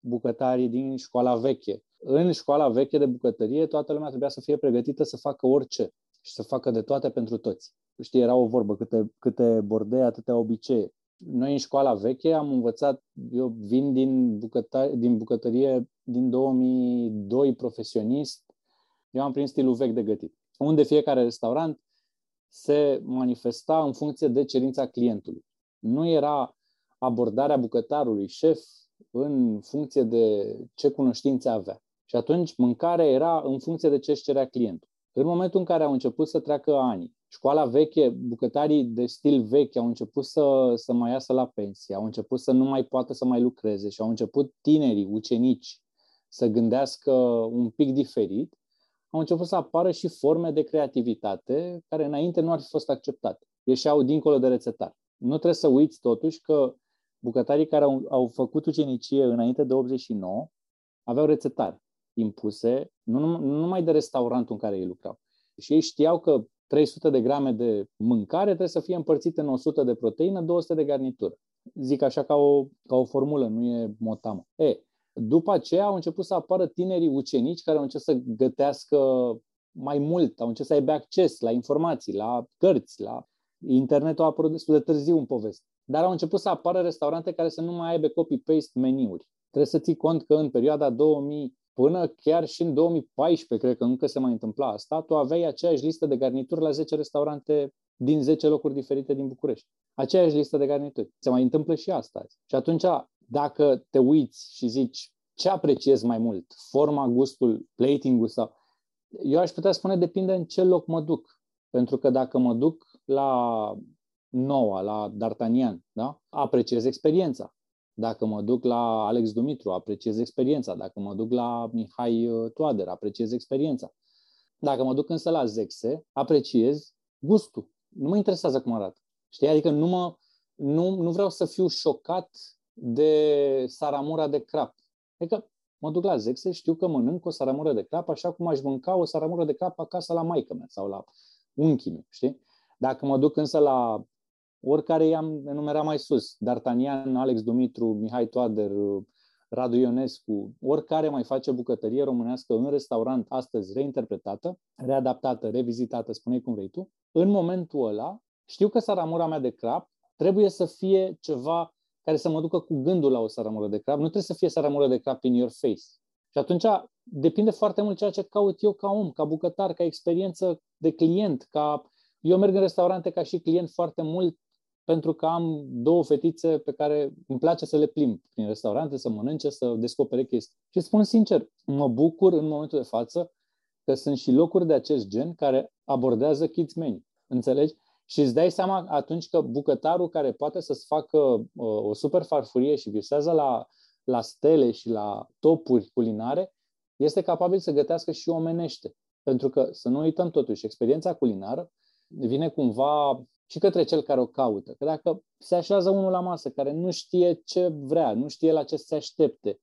F: bucătarii din școala veche în școala veche de bucătărie, toată lumea trebuia să fie pregătită să facă orice și să facă de toate pentru toți. Știi, era o vorbă, câte, câte bordei, atâtea obicei. Noi în școala veche am învățat, eu vin din, bucătărie, din bucătărie din 2002 profesionist, eu am prins stilul vechi de gătit, unde fiecare restaurant se manifesta în funcție de cerința clientului. Nu era abordarea bucătarului, șef, în funcție de ce cunoștințe avea. Și atunci mâncarea era în funcție de ce își cerea clientul. În momentul în care au început să treacă ani școala veche, bucătarii de stil vechi au început să, să mai iasă la pensie, au început să nu mai poată să mai lucreze și au început tinerii, ucenici, să gândească un pic diferit, au început să apară și forme de creativitate care înainte nu ar fi fost acceptate. Ieșeau dincolo de rețetar. Nu trebuie să uiți totuși că bucătarii care au, au făcut ucenicie înainte de 89 aveau rețetare impuse, nu, nu numai de restaurantul în care ei lucrau. Și ei știau că 300 de grame de mâncare trebuie să fie împărțite în 100 de proteină, 200 de garnitură. Zic așa ca o, ca o formulă, nu e motamă. E, după aceea au început să apară tinerii ucenici care au început să gătească mai mult, au început să aibă acces la informații, la cărți, la internetul a apărut destul de târziu în poveste. Dar au început să apară restaurante care să nu mai aibă copy-paste meniuri. Trebuie să ții cont că în perioada 2000 până chiar și în 2014, cred că încă se mai întâmpla asta, tu aveai aceeași listă de garnituri la 10 restaurante din 10 locuri diferite din București. Aceeași listă de garnituri. Se mai întâmplă și asta. Și atunci, dacă te uiți și zici ce apreciezi mai mult, forma, gustul, plating-ul sau... Eu aș putea spune depinde în ce loc mă duc. Pentru că dacă mă duc la Noua, la D'Artagnan, da? apreciez experiența. Dacă mă duc la Alex Dumitru, apreciez experiența. Dacă mă duc la Mihai uh, Toader, apreciez experiența. Dacă mă duc însă la Zexe, apreciez gustul. Nu mă interesează cum arată. Știi? Adică nu, mă, nu, nu vreau să fiu șocat de saramura de crap. Adică mă duc la Zexe, știu că mănânc o saramură de crap așa cum aș mânca o saramură de crap acasă la maică mea sau la unchii mei, știi? Dacă mă duc însă la oricare i-am enumerat mai sus, D'Artagnan, Alex Dumitru, Mihai Toader, Radu Ionescu, oricare mai face bucătărie românească în restaurant astăzi reinterpretată, readaptată, revizitată, spune cum vrei tu, în momentul ăla știu că saramura mea de crap trebuie să fie ceva care să mă ducă cu gândul la o saramură de crap, nu trebuie să fie saramură de crap in your face. Și atunci depinde foarte mult ceea ce caut eu ca om, ca bucătar, ca experiență de client, ca eu merg în restaurante ca și client foarte mult pentru că am două fetițe pe care îmi place să le plimb prin restaurante, să mănânce, să descopere chestii. Și spun sincer, mă bucur în momentul de față că sunt și locuri de acest gen care abordează kids menu. Înțelegi? Și îți dai seama atunci că bucătarul care poate să-ți facă uh, o super farfurie și visează la, la stele și la topuri culinare, este capabil să gătească și omenește. Pentru că, să nu uităm totuși, experiența culinară vine cumva și către cel care o caută. Că dacă se așează unul la masă care nu știe ce vrea, nu știe la ce se aștepte,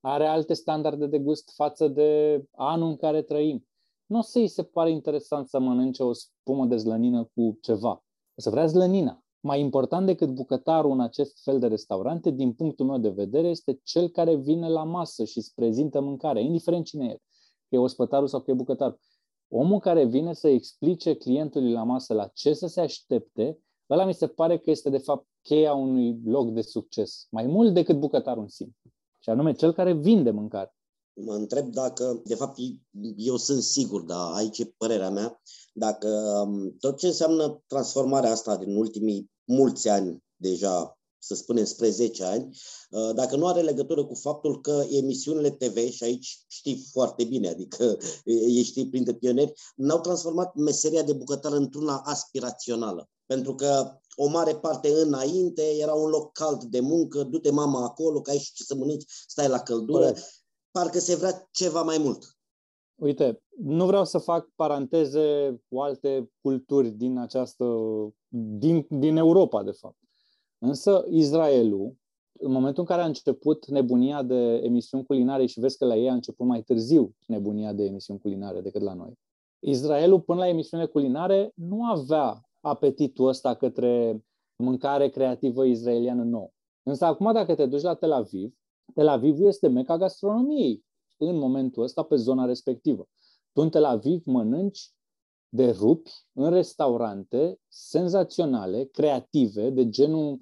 F: are alte standarde de gust față de anul în care trăim, nu o să-i se pare interesant să mănânce o spumă de zlănină cu ceva. O să vrea zlănina. Mai important decât bucătarul în acest fel de restaurante, din punctul meu de vedere, este cel care vine la masă și îți prezintă mâncarea, indiferent cine e. Că e ospătarul sau că e bucătarul. Omul care vine să explice clientului la masă la ce să se aștepte, ăla mi se pare că este de fapt cheia unui loc de succes, mai mult decât bucătarul în sine. Și anume cel care vinde mâncare.
G: Mă întreb dacă, de fapt, eu sunt sigur, dar aici e părerea mea, dacă um, tot ce înseamnă transformarea asta din ultimii mulți ani deja să spunem, spre 10 ani, uh, dacă nu are legătură cu faptul că emisiunile TV, și aici știi foarte bine, adică ești printre pionieri, n-au transformat meseria de bucătar într-una aspirațională. Pentru că o mare parte înainte era un loc cald de muncă, du-te mama acolo, că ai și ce să mănânci, stai la căldură. Corect. Parcă se vrea ceva mai mult.
F: Uite, nu vreau să fac paranteze cu alte culturi din această, din, din Europa, de fapt. Însă Israelul, în momentul în care a început nebunia de emisiuni culinare și vezi că la ei a început mai târziu nebunia de emisiuni culinare decât la noi, Israelul până la emisiune culinare nu avea apetitul ăsta către mâncare creativă israeliană nouă. Însă acum dacă te duci la Tel Aviv, Tel Aviv este meca gastronomiei în momentul ăsta pe zona respectivă. Tu în Tel Aviv mănânci de rupi în restaurante senzaționale, creative, de genul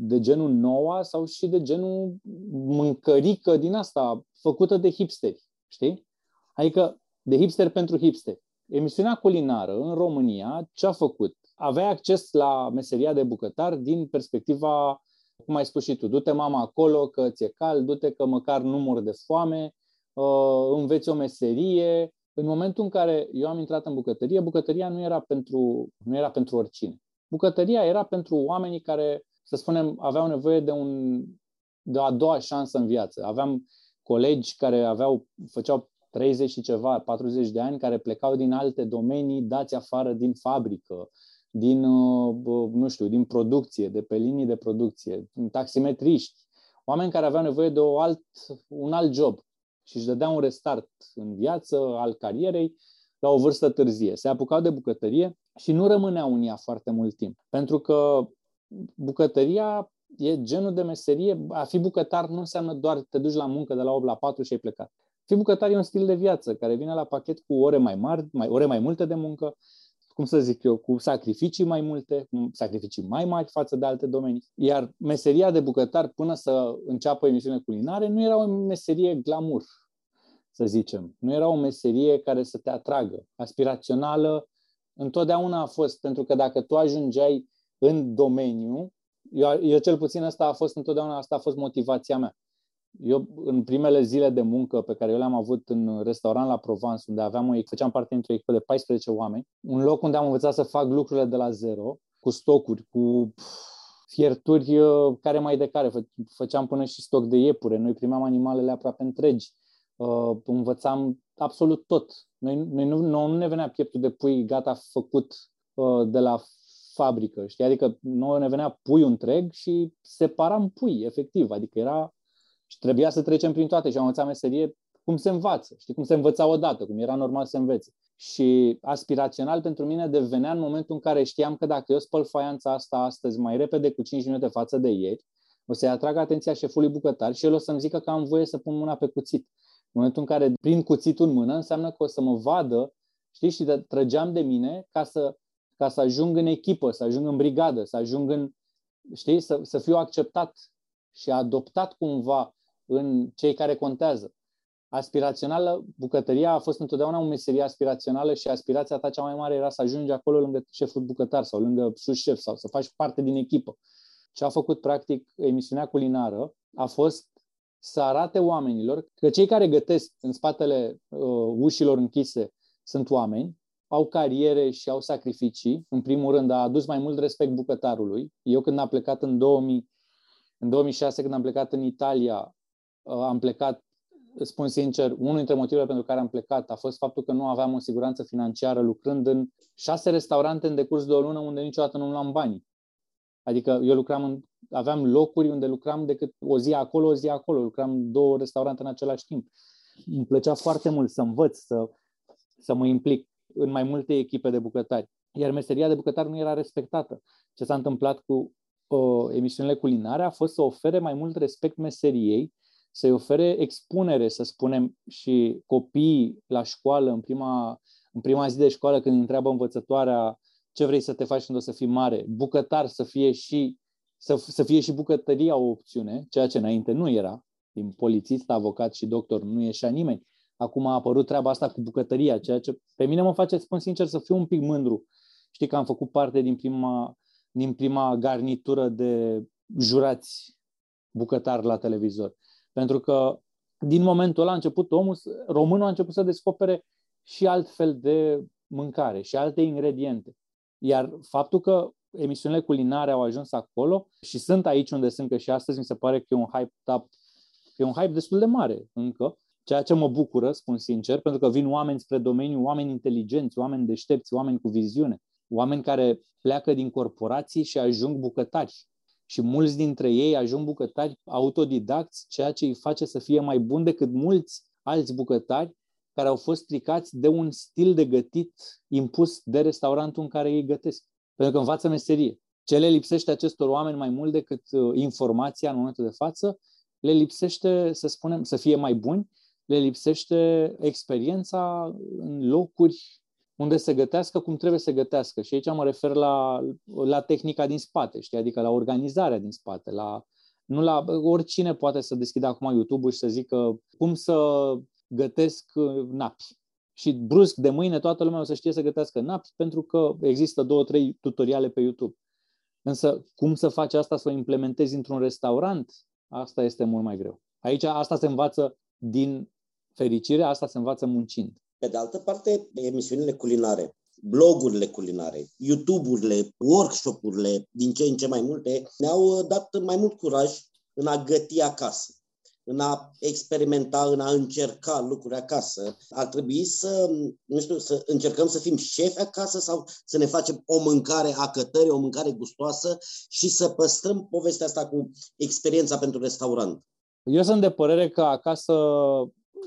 F: de genul noua sau și de genul mâncărică din asta, făcută de hipsteri, știi? Adică de hipster pentru hipster. Emisiunea culinară în România ce a făcut? Avea acces la meseria de bucătar din perspectiva, cum ai spus și tu, du-te mama acolo că ți-e cald, du-te că măcar nu mor de foame, uh, înveți o meserie, în momentul în care eu am intrat în bucătărie, bucătăria nu era pentru, nu era pentru oricine. Bucătăria era pentru oamenii care, să spunem, aveau nevoie de, un, de o a doua șansă în viață. Aveam colegi care aveau, făceau 30 și ceva, 40 de ani, care plecau din alte domenii, dați afară din fabrică, din, uh, nu știu, din producție, de pe linii de producție, taximetriști, oameni care aveau nevoie de o alt, un alt job și își dădeau un restart în viață, al carierei, la o vârstă târzie. Se apucau de bucătărie și nu rămâneau în ea foarte mult timp. Pentru că bucătăria e genul de meserie, a fi bucătar nu înseamnă doar te duci la muncă de la 8 la 4 și ai plecat. Fi bucătar e un stil de viață care vine la pachet cu ore mai mari, mai, ore mai multe de muncă, cum să zic eu, cu sacrificii mai multe, cu sacrificii mai mari față de alte domenii. Iar meseria de bucătar, până să înceapă emisiunile culinare, nu era o meserie glamour, să zicem. Nu era o meserie care să te atragă. Aspirațională întotdeauna a fost, pentru că dacă tu ajungeai în domeniu, eu, eu cel puțin asta a fost întotdeauna, asta a fost motivația mea. Eu, în primele zile de muncă pe care eu le-am avut în restaurant la Provence, unde aveam o, făceam parte dintr-o echipă de 14 oameni, un loc unde am învățat să fac lucrurile de la zero, cu stocuri, cu fierturi uh, care mai de care. Făceam până și stoc de iepure. Noi primeam animalele aproape întregi. Uh, învățam absolut tot. Noi, noi nu, nu ne venea pieptul de pui gata făcut uh, de la fabrică, știi? Adică noi ne venea pui întreg și separam pui, efectiv. Adică era și trebuia să trecem prin toate și am învățat meserie cum se învață, știi, cum se învăța odată, cum era normal să învețe. Și aspirațional pentru mine devenea în momentul în care știam că dacă eu spăl faianța asta astăzi mai repede cu 5 minute față de ieri, o să-i atrag atenția șefului bucătar și el o să-mi zică că am voie să pun mâna pe cuțit. În momentul în care prin cuțitul în mână înseamnă că o să mă vadă, știi, și trăgeam de mine ca să, ca să ajung în echipă, să ajung în brigadă, să ajung în, știi, să, să fiu acceptat și adoptat cumva în cei care contează. Aspirațională, bucătăria a fost întotdeauna o meserie aspirațională și aspirația ta cea mai mare era să ajungi acolo lângă șeful bucătar sau lângă sus șef sau să faci parte din echipă. Ce a făcut practic emisiunea culinară a fost să arate oamenilor că cei care gătesc în spatele uh, ușilor închise sunt oameni, au cariere și au sacrificii. În primul rând, a adus mai mult respect bucătarului. Eu când am plecat în 2000, în 2006, când am plecat în Italia, uh, am plecat, spun sincer, unul dintre motivele pentru care am plecat a fost faptul că nu aveam o siguranță financiară lucrând în șase restaurante în decurs de o lună unde niciodată nu luam bani. Adică eu lucram în, aveam locuri unde lucram decât o zi acolo, o zi acolo. Lucram două restaurante în același timp. Îmi plăcea foarte mult să învăț, să, să mă implic în mai multe echipe de bucătari. Iar meseria de bucătar nu era respectată. Ce s-a întâmplat cu uh, emisiunile culinare a fost să ofere mai mult respect meseriei, să-i ofere expunere, să spunem, și copiii la școală, în prima, în prima zi de școală, când întreabă învățătoarea ce vrei să te faci când o să fii mare, bucătar să fie și să, să fie și bucătăria o opțiune, ceea ce înainte nu era. Din polițist, avocat și doctor nu ieșea nimeni. Acum a apărut treaba asta cu bucătăria, ceea ce pe mine mă face, spun sincer, să fiu un pic mândru. Știi că am făcut parte din prima, din prima garnitură de jurați bucătari la televizor. Pentru că din momentul ăla a început omul, românul a început să descopere și alt fel de mâncare și alte ingrediente. Iar faptul că emisiunile culinare au ajuns acolo și sunt aici unde sunt, că și astăzi mi se pare că e un hype up, e un hype destul de mare încă, ceea ce mă bucură, spun sincer, pentru că vin oameni spre domeniu, oameni inteligenți, oameni deștepți, oameni cu viziune, oameni care pleacă din corporații și ajung bucătari. Și mulți dintre ei ajung bucătari autodidacți, ceea ce îi face să fie mai buni decât mulți alți bucătari care au fost stricați de un stil de gătit impus de restaurantul în care ei gătesc. Pentru că învață meserie. Ce le lipsește acestor oameni mai mult decât uh, informația în momentul de față, le lipsește, să spunem, să fie mai buni, le lipsește experiența în locuri unde se gătească cum trebuie să gătească. Și aici mă refer la, la tehnica din spate, știi? adică la organizarea din spate, la nu la oricine poate să deschidă acum YouTube-ul și să zică cum să gătesc uh, napi. Și brusc de mâine toată lumea o să știe să gătească napi pentru că există două, trei tutoriale pe YouTube. Însă cum să faci asta să o implementezi într-un restaurant, asta este mult mai greu. Aici asta se învață din fericire, asta se învață muncind.
G: Pe de altă parte, emisiunile culinare, blogurile culinare, YouTube-urile, workshop-urile, din ce în ce mai multe, ne-au dat mai mult curaj în a găti acasă în a experimenta, în a încerca lucruri acasă. Ar trebui să, nu știu, să încercăm să fim șefi acasă sau să ne facem o mâncare a cătării, o mâncare gustoasă și să păstrăm povestea asta cu experiența pentru restaurant.
F: Eu sunt de părere că acasă,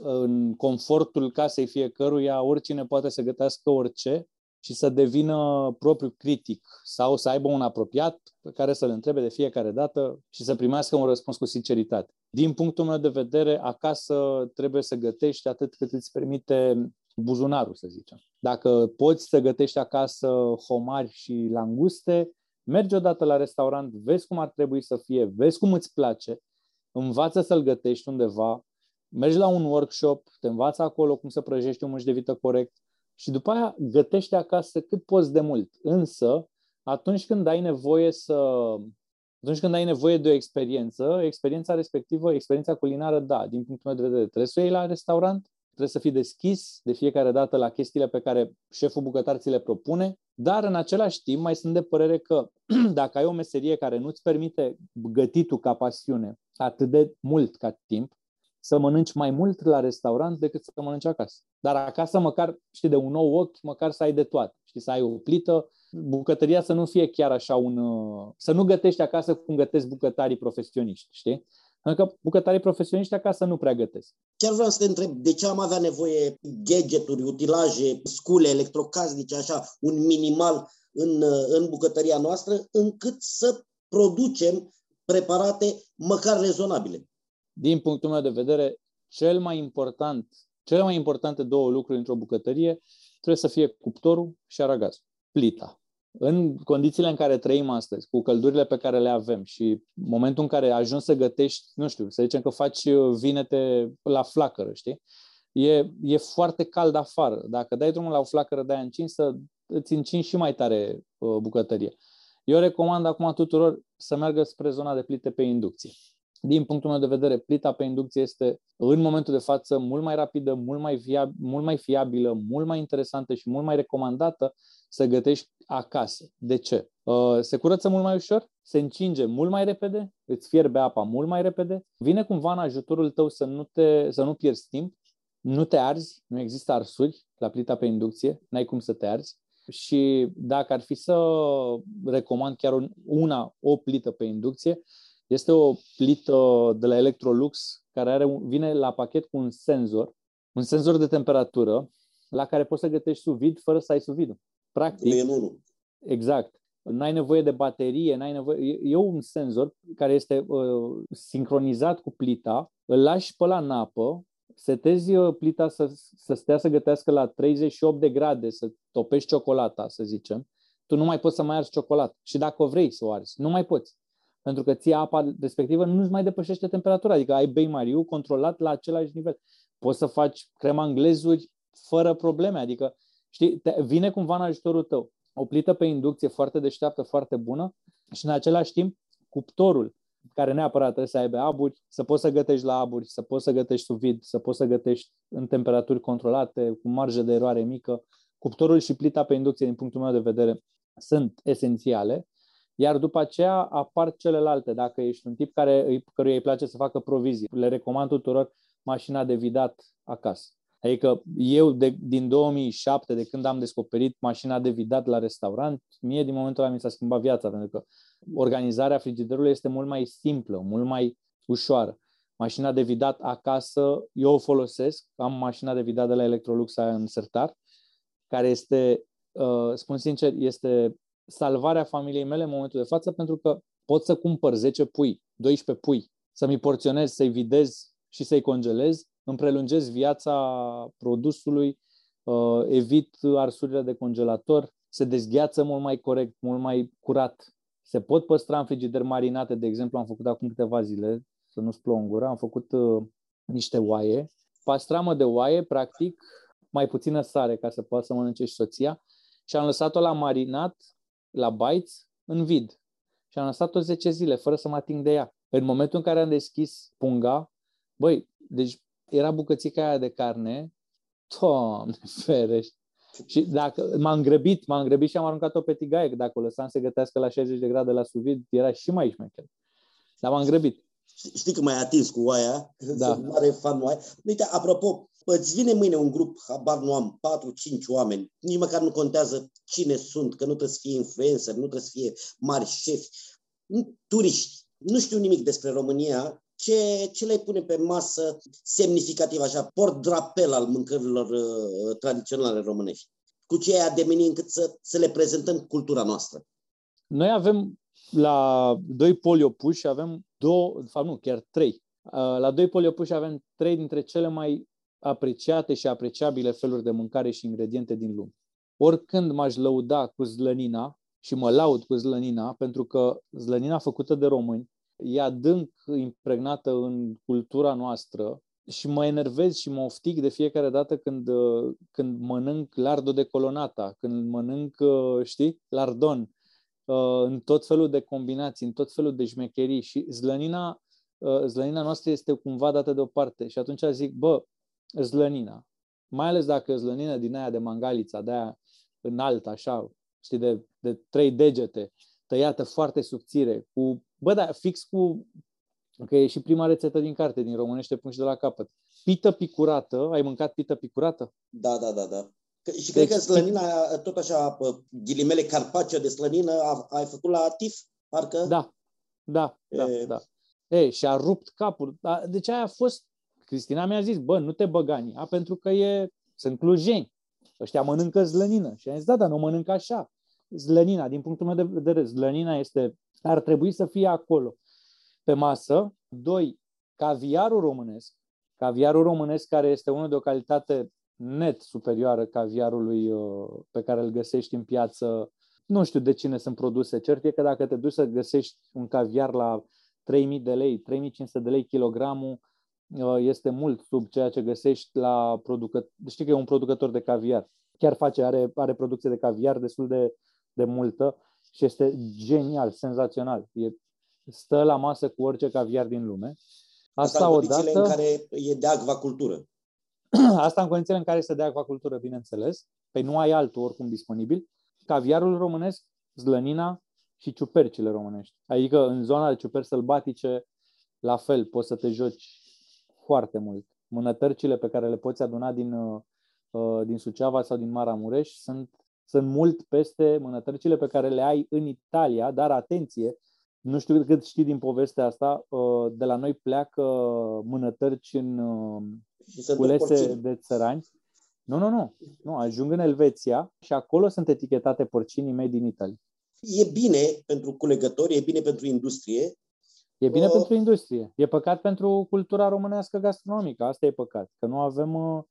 F: în confortul casei fiecăruia, oricine poate să gătească orice și să devină propriu critic sau să aibă un apropiat pe care să-l întrebe de fiecare dată și să primească un răspuns cu sinceritate. Din punctul meu de vedere, acasă trebuie să gătești atât cât îți permite buzunarul, să zicem. Dacă poți să gătești acasă homari și languste, mergi odată la restaurant, vezi cum ar trebui să fie, vezi cum îți place, învață să-l gătești undeva, mergi la un workshop, te învață acolo cum să prăjești un muș de vită corect și după aia gătește acasă cât poți de mult. Însă, atunci când ai nevoie să atunci când ai nevoie de o experiență, experiența respectivă, experiența culinară, da, din punctul meu de vedere, trebuie să o iei la restaurant, trebuie să fii deschis de fiecare dată la chestiile pe care șeful bucătar ți le propune, dar în același timp mai sunt de părere că dacă ai o meserie care nu-ți permite gătitul ca pasiune atât de mult ca timp, să mănânci mai mult la restaurant decât să mănânci acasă. Dar acasă, măcar, știi, de un nou ochi, măcar să ai de toate. Știi, să ai o plită, bucătăria să nu fie chiar așa un... Să nu gătești acasă cum gătesc bucătarii profesioniști, știi? Pentru că bucătarii profesioniști acasă nu prea gătesc.
G: Chiar vreau să te întreb, de ce am avea nevoie gadgeturi, utilaje, scule, electrocasnice, așa, un minimal în, în bucătăria noastră, încât să producem preparate măcar rezonabile?
F: Din punctul meu de vedere, cel mai important, cele mai importante două lucruri într-o bucătărie trebuie să fie cuptorul și aragazul, plita. În condițiile în care trăim astăzi, cu căldurile pe care le avem și momentul în care ajungi să gătești, nu știu, să zicem că faci vinete la flacără, știi? E, e foarte cald afară. Dacă dai drumul la o flacără de aia încinsă, îți încingi și mai tare uh, bucătărie. Eu recomand acum tuturor să meargă spre zona de plite pe inducție din punctul meu de vedere, plita pe inducție este în momentul de față mult mai rapidă, mult mai, viab- mult mai fiabilă, mult mai interesantă și mult mai recomandată să gătești acasă. De ce? Uh, se curăță mult mai ușor, se încinge mult mai repede, îți fierbe apa mult mai repede, vine cumva în ajutorul tău să nu, te, să nu pierzi timp, nu te arzi, nu există arsuri la plita pe inducție, n-ai cum să te arzi. Și dacă ar fi să recomand chiar una, o plită pe inducție, este o plită de la Electrolux care are, vine la pachet cu un senzor, un senzor de temperatură la care poți să gătești sous vide fără să ai sous vide.
G: Practic. E unul.
F: Exact. N-ai nevoie de baterie, n-ai nevoie... E un senzor care este uh, sincronizat cu plita, îl lași pe la napă, setezi uh, plita să, să stea să gătească la 38 de grade, să topești ciocolata, să zicem, tu nu mai poți să mai arzi ciocolată. Și dacă o vrei să o arzi, nu mai poți pentru că ție apa respectivă nu-ți mai depășește temperatura, adică ai bei mariu controlat la același nivel. Poți să faci crema înglezuri fără probleme, adică știi, te, vine cumva în ajutorul tău. O plită pe inducție foarte deșteaptă, foarte bună și în același timp cuptorul care neapărat trebuie să aibă aburi, să poți să gătești la aburi, să poți să gătești sub vid, să poți să gătești în temperaturi controlate, cu marjă de eroare mică. Cuptorul și plita pe inducție, din punctul meu de vedere, sunt esențiale iar după aceea apar celelalte. Dacă ești un tip care, căruia îi place să facă provizii, le recomand tuturor mașina de vidat acasă. Adică eu de, din 2007, de când am descoperit mașina de vidat la restaurant, mie din momentul ăla mi s-a schimbat viața, pentru că organizarea frigiderului este mult mai simplă, mult mai ușoară. Mașina de vidat acasă, eu o folosesc, am mașina de vidat de la Electrolux în sertar, care este, uh, spun sincer, este salvarea familiei mele în momentul de față pentru că pot să cumpăr 10 pui, 12 pui, să-mi porționez, să-i videz și să-i congelez, îmi prelungesc viața produsului, uh, evit arsurile de congelator, se dezgheață mult mai corect, mult mai curat. Se pot păstra în frigider marinate, de exemplu, am făcut acum câteva zile, să nu-ți plouă în gură, am făcut uh, niște oaie, pastramă de oaie, practic, mai puțină sare ca să poată să mănânce și soția și am lăsat-o la marinat la Bytes în vid. Și am lăsat-o 10 zile fără să mă ating de ea. În momentul în care am deschis punga, băi, deci era bucățica aia de carne, Doamne, ferește. Și dacă m-am grăbit, m-am grăbit și am aruncat-o pe tigaie, că dacă o lăsam să gătească la 60 de grade la suvid, era și mai șmecher. Dar m-am grăbit.
G: Știi că m-ai atins cu oaia?
F: Da.
G: Sunt mare fan oaia. Uite, apropo, îți vine mâine un grup, habar nu am, 4-5 oameni, nici măcar nu contează cine sunt, că nu trebuie să fie influencer, nu trebuie să fie mari șefi, turiști, nu știu nimic despre România, ce, ce le pune pe masă semnificativ, așa, port drapel al mâncărilor uh, tradiționale românești? Cu ce ai ademeni încât să, să le prezentăm cultura noastră?
F: Noi avem la doi poli opuși, avem două, de fapt nu, chiar trei. Uh, la doi poli opuși avem trei dintre cele mai apreciate și apreciabile feluri de mâncare și ingrediente din lume. Oricând m-aș lăuda cu zlănina, și mă laud cu zlănina, pentru că zlănina făcută de români e adânc impregnată în cultura noastră și mă enervez și mă oftic de fiecare dată când, când mănânc lardo de colonata, când mănânc, știi, lardon, în tot felul de combinații, în tot felul de șmecherii și zlănina, zlănina noastră este cumva dată deoparte și atunci zic, bă, zlănina, mai ales dacă zlănina din aia de mangalița, de aia înaltă, așa, știi, de, de trei degete, tăiată foarte subțire, cu, bă, da, fix cu, că e și prima rețetă din carte, din românește până și de la capăt. Pită picurată, ai mâncat pită picurată?
G: Da, da, da, da. Și deci, cred că slănina, tot așa, ghilimele carpacio de slănină, ai făcut la TIF, parcă?
F: Da, da, da, e... da. E, și a rupt capul. Deci aia a fost, Cristina mi-a zis, bă, nu te băgani, a, pentru că e, sunt clujeni. Ăștia mănâncă zlănină. Și am zis, da, dar nu mănâncă așa. Zlănina, din punctul meu de vedere, zlănina este, ar trebui să fie acolo, pe masă. Doi, caviarul românesc. Caviarul românesc care este unul de o calitate net superioară caviarului uh, pe care îl găsești în piață. Nu știu de cine sunt produse. Cert e că dacă te duci să găsești un caviar la 3000 de lei, 3500 de lei kilogramul, uh, este mult sub ceea ce găsești la producător. Știi că e un producător de caviar. Chiar face, are, are producție de caviar destul de, de multă și este genial, senzațional. E, stă la masă cu orice caviar din lume.
G: Asta, Asta odată... în care e de acvacultură.
F: Asta în condițiile în care este de acvacultură, bineînțeles. Păi nu ai altul oricum disponibil. Caviarul românesc, zlănina și ciupercile românești. Adică în zona de ciuperci sălbatice, la fel, poți să te joci foarte mult. Mânătărcile pe care le poți aduna din, uh, din Suceava sau din Maramureș sunt, sunt mult peste mânătărcile pe care le ai în Italia, dar atenție, nu știu cât știi din povestea asta, uh, de la noi pleacă mânătărci în uh, culese de țărani. Nu, nu, nu, nu. Ajung în Elveția și acolo sunt etichetate porcinii mei din Italia.
G: E bine pentru culegători, e bine pentru industrie,
F: E bine uh, pentru industrie. E păcat pentru cultura românească gastronomică. Asta e păcat. Că nu avem... Uh,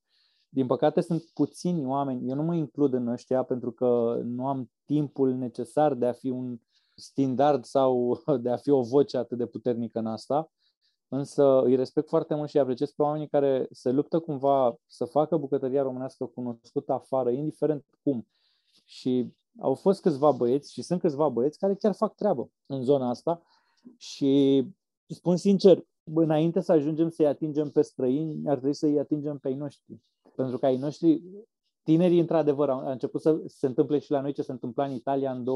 F: din păcate sunt puțini oameni. Eu nu mă includ în ăștia pentru că nu am timpul necesar de a fi un standard sau de a fi o voce atât de puternică în asta. Însă îi respect foarte mult și îi apreciez pe oamenii care se luptă cumva să facă bucătăria românească cunoscută afară, indiferent cum. Și au fost câțiva băieți și sunt câțiva băieți care chiar fac treabă în zona asta și spun sincer, înainte să ajungem să-i atingem pe străini, ar trebui să-i atingem pe ai noștri. Pentru că ai noștri, tinerii, într-adevăr, au început să se întâmple și la noi ce se întâmpla în Italia în 2006-2005,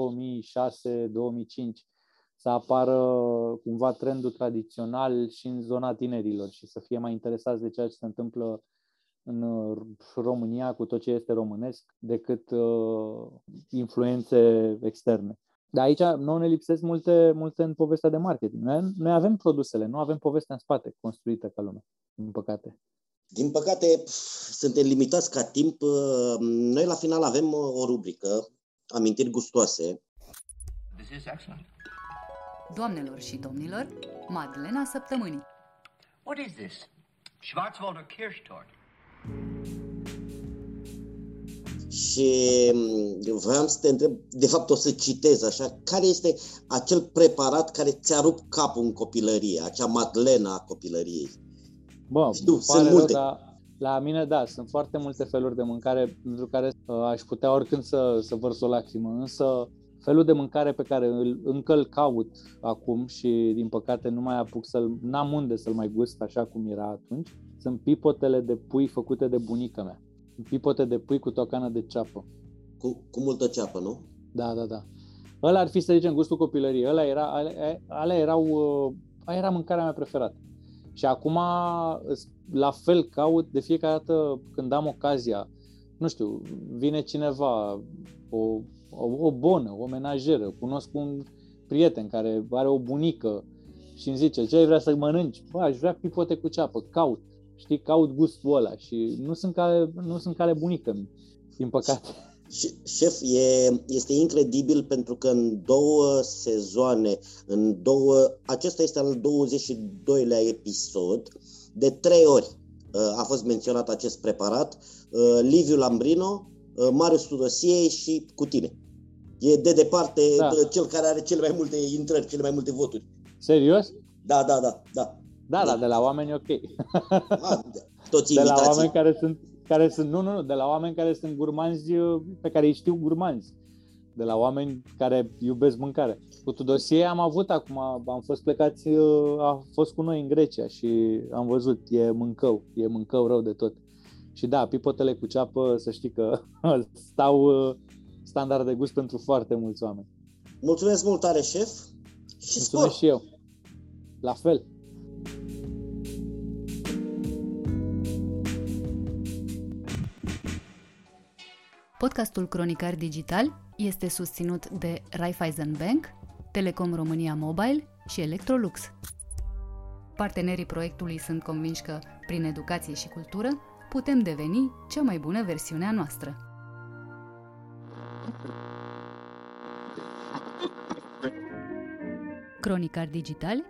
F: să apară cumva trendul tradițional și în zona tinerilor și să fie mai interesați de ceea ce se întâmplă în România cu tot ce este românesc decât uh, influențe externe. Dar aici nu ne lipsesc multe, multe în povestea de marketing. Noi, noi avem produsele, nu avem povestea în spate construită ca lume, din păcate.
G: Din păcate, suntem limitați ca timp. Noi la final avem o rubrică, amintiri gustoase. This is excellent.
A: Doamnelor și domnilor, Madlena Săptămânii.
H: What is this? Schwarzwälder Kirschtort.
G: Și mm, vreau să te întreb, de fapt o să citez așa, care este acel preparat care ți-a rupt capul în copilărie, acea madlena a copilăriei?
F: Bă, Știu, sunt multe. Rău, dar la mine, da, sunt foarte multe feluri de mâncare pentru care uh, aș putea oricând să, să vărs o lacrimă, însă felul de mâncare pe care îl, încă îl caut acum și din păcate nu mai apuc să-l, n-am unde să-l mai gust așa cum era atunci, sunt pipotele de pui făcute de bunica mea pipote de pui cu tocană de ceapă.
G: Cu, cu multă ceapă, nu?
F: Da, da, da. Ăla ar fi, să zicem, gustul copilăriei. Ăla era, alea, alea erau, uh, aia era mâncarea mea preferată. Și acum, la fel, caut de fiecare dată când am ocazia, nu știu, vine cineva, o, o, o bonă, o menajeră, cunosc un prieten care are o bunică și îmi zice, ce ai vrea să mănânci? Bă, aș vrea pipote cu ceapă, caut. Știi, caut gustul ăla și nu sunt care, nu sunt care bunică, din păcate.
G: Șef, e, este incredibil pentru că în două sezoane, în două, acesta este al 22-lea episod, de trei ori uh, a fost menționat acest preparat, uh, Liviu Lambrino, uh, Marius Tudosie și cu tine. E de departe da. cel care are cele mai multe intrări, cele mai multe voturi.
F: Serios?
G: Da, da, da. Da,
F: da, da, de la oameni ok.
G: A, toți
F: de la oameni care sunt care sunt, nu, nu, nu, de la oameni care sunt gurmanzi, uh, pe care îi știu gurmanzi. De la oameni care iubesc mâncare. Cu Tudosie am avut acum, am fost plecați, uh, a fost cu noi în Grecia și am văzut, e mâncău, e mâncău rău de tot. Și da, pipotele cu ceapă, să știi că stau uh, standard de gust pentru foarte mulți oameni.
G: Mulțumesc mult tare, șef. Și
F: Mulțumesc spor. și eu. La fel.
A: Podcastul Cronicar Digital este susținut de Raiffeisen Bank, Telecom România Mobile și Electrolux. Partenerii proiectului sunt convinși că, prin educație și cultură, putem deveni cea mai bună versiune a noastră. Cronicar Digital,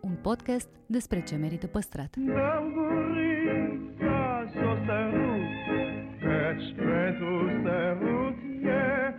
A: un podcast despre ce merită păstrat. Jezus de routier,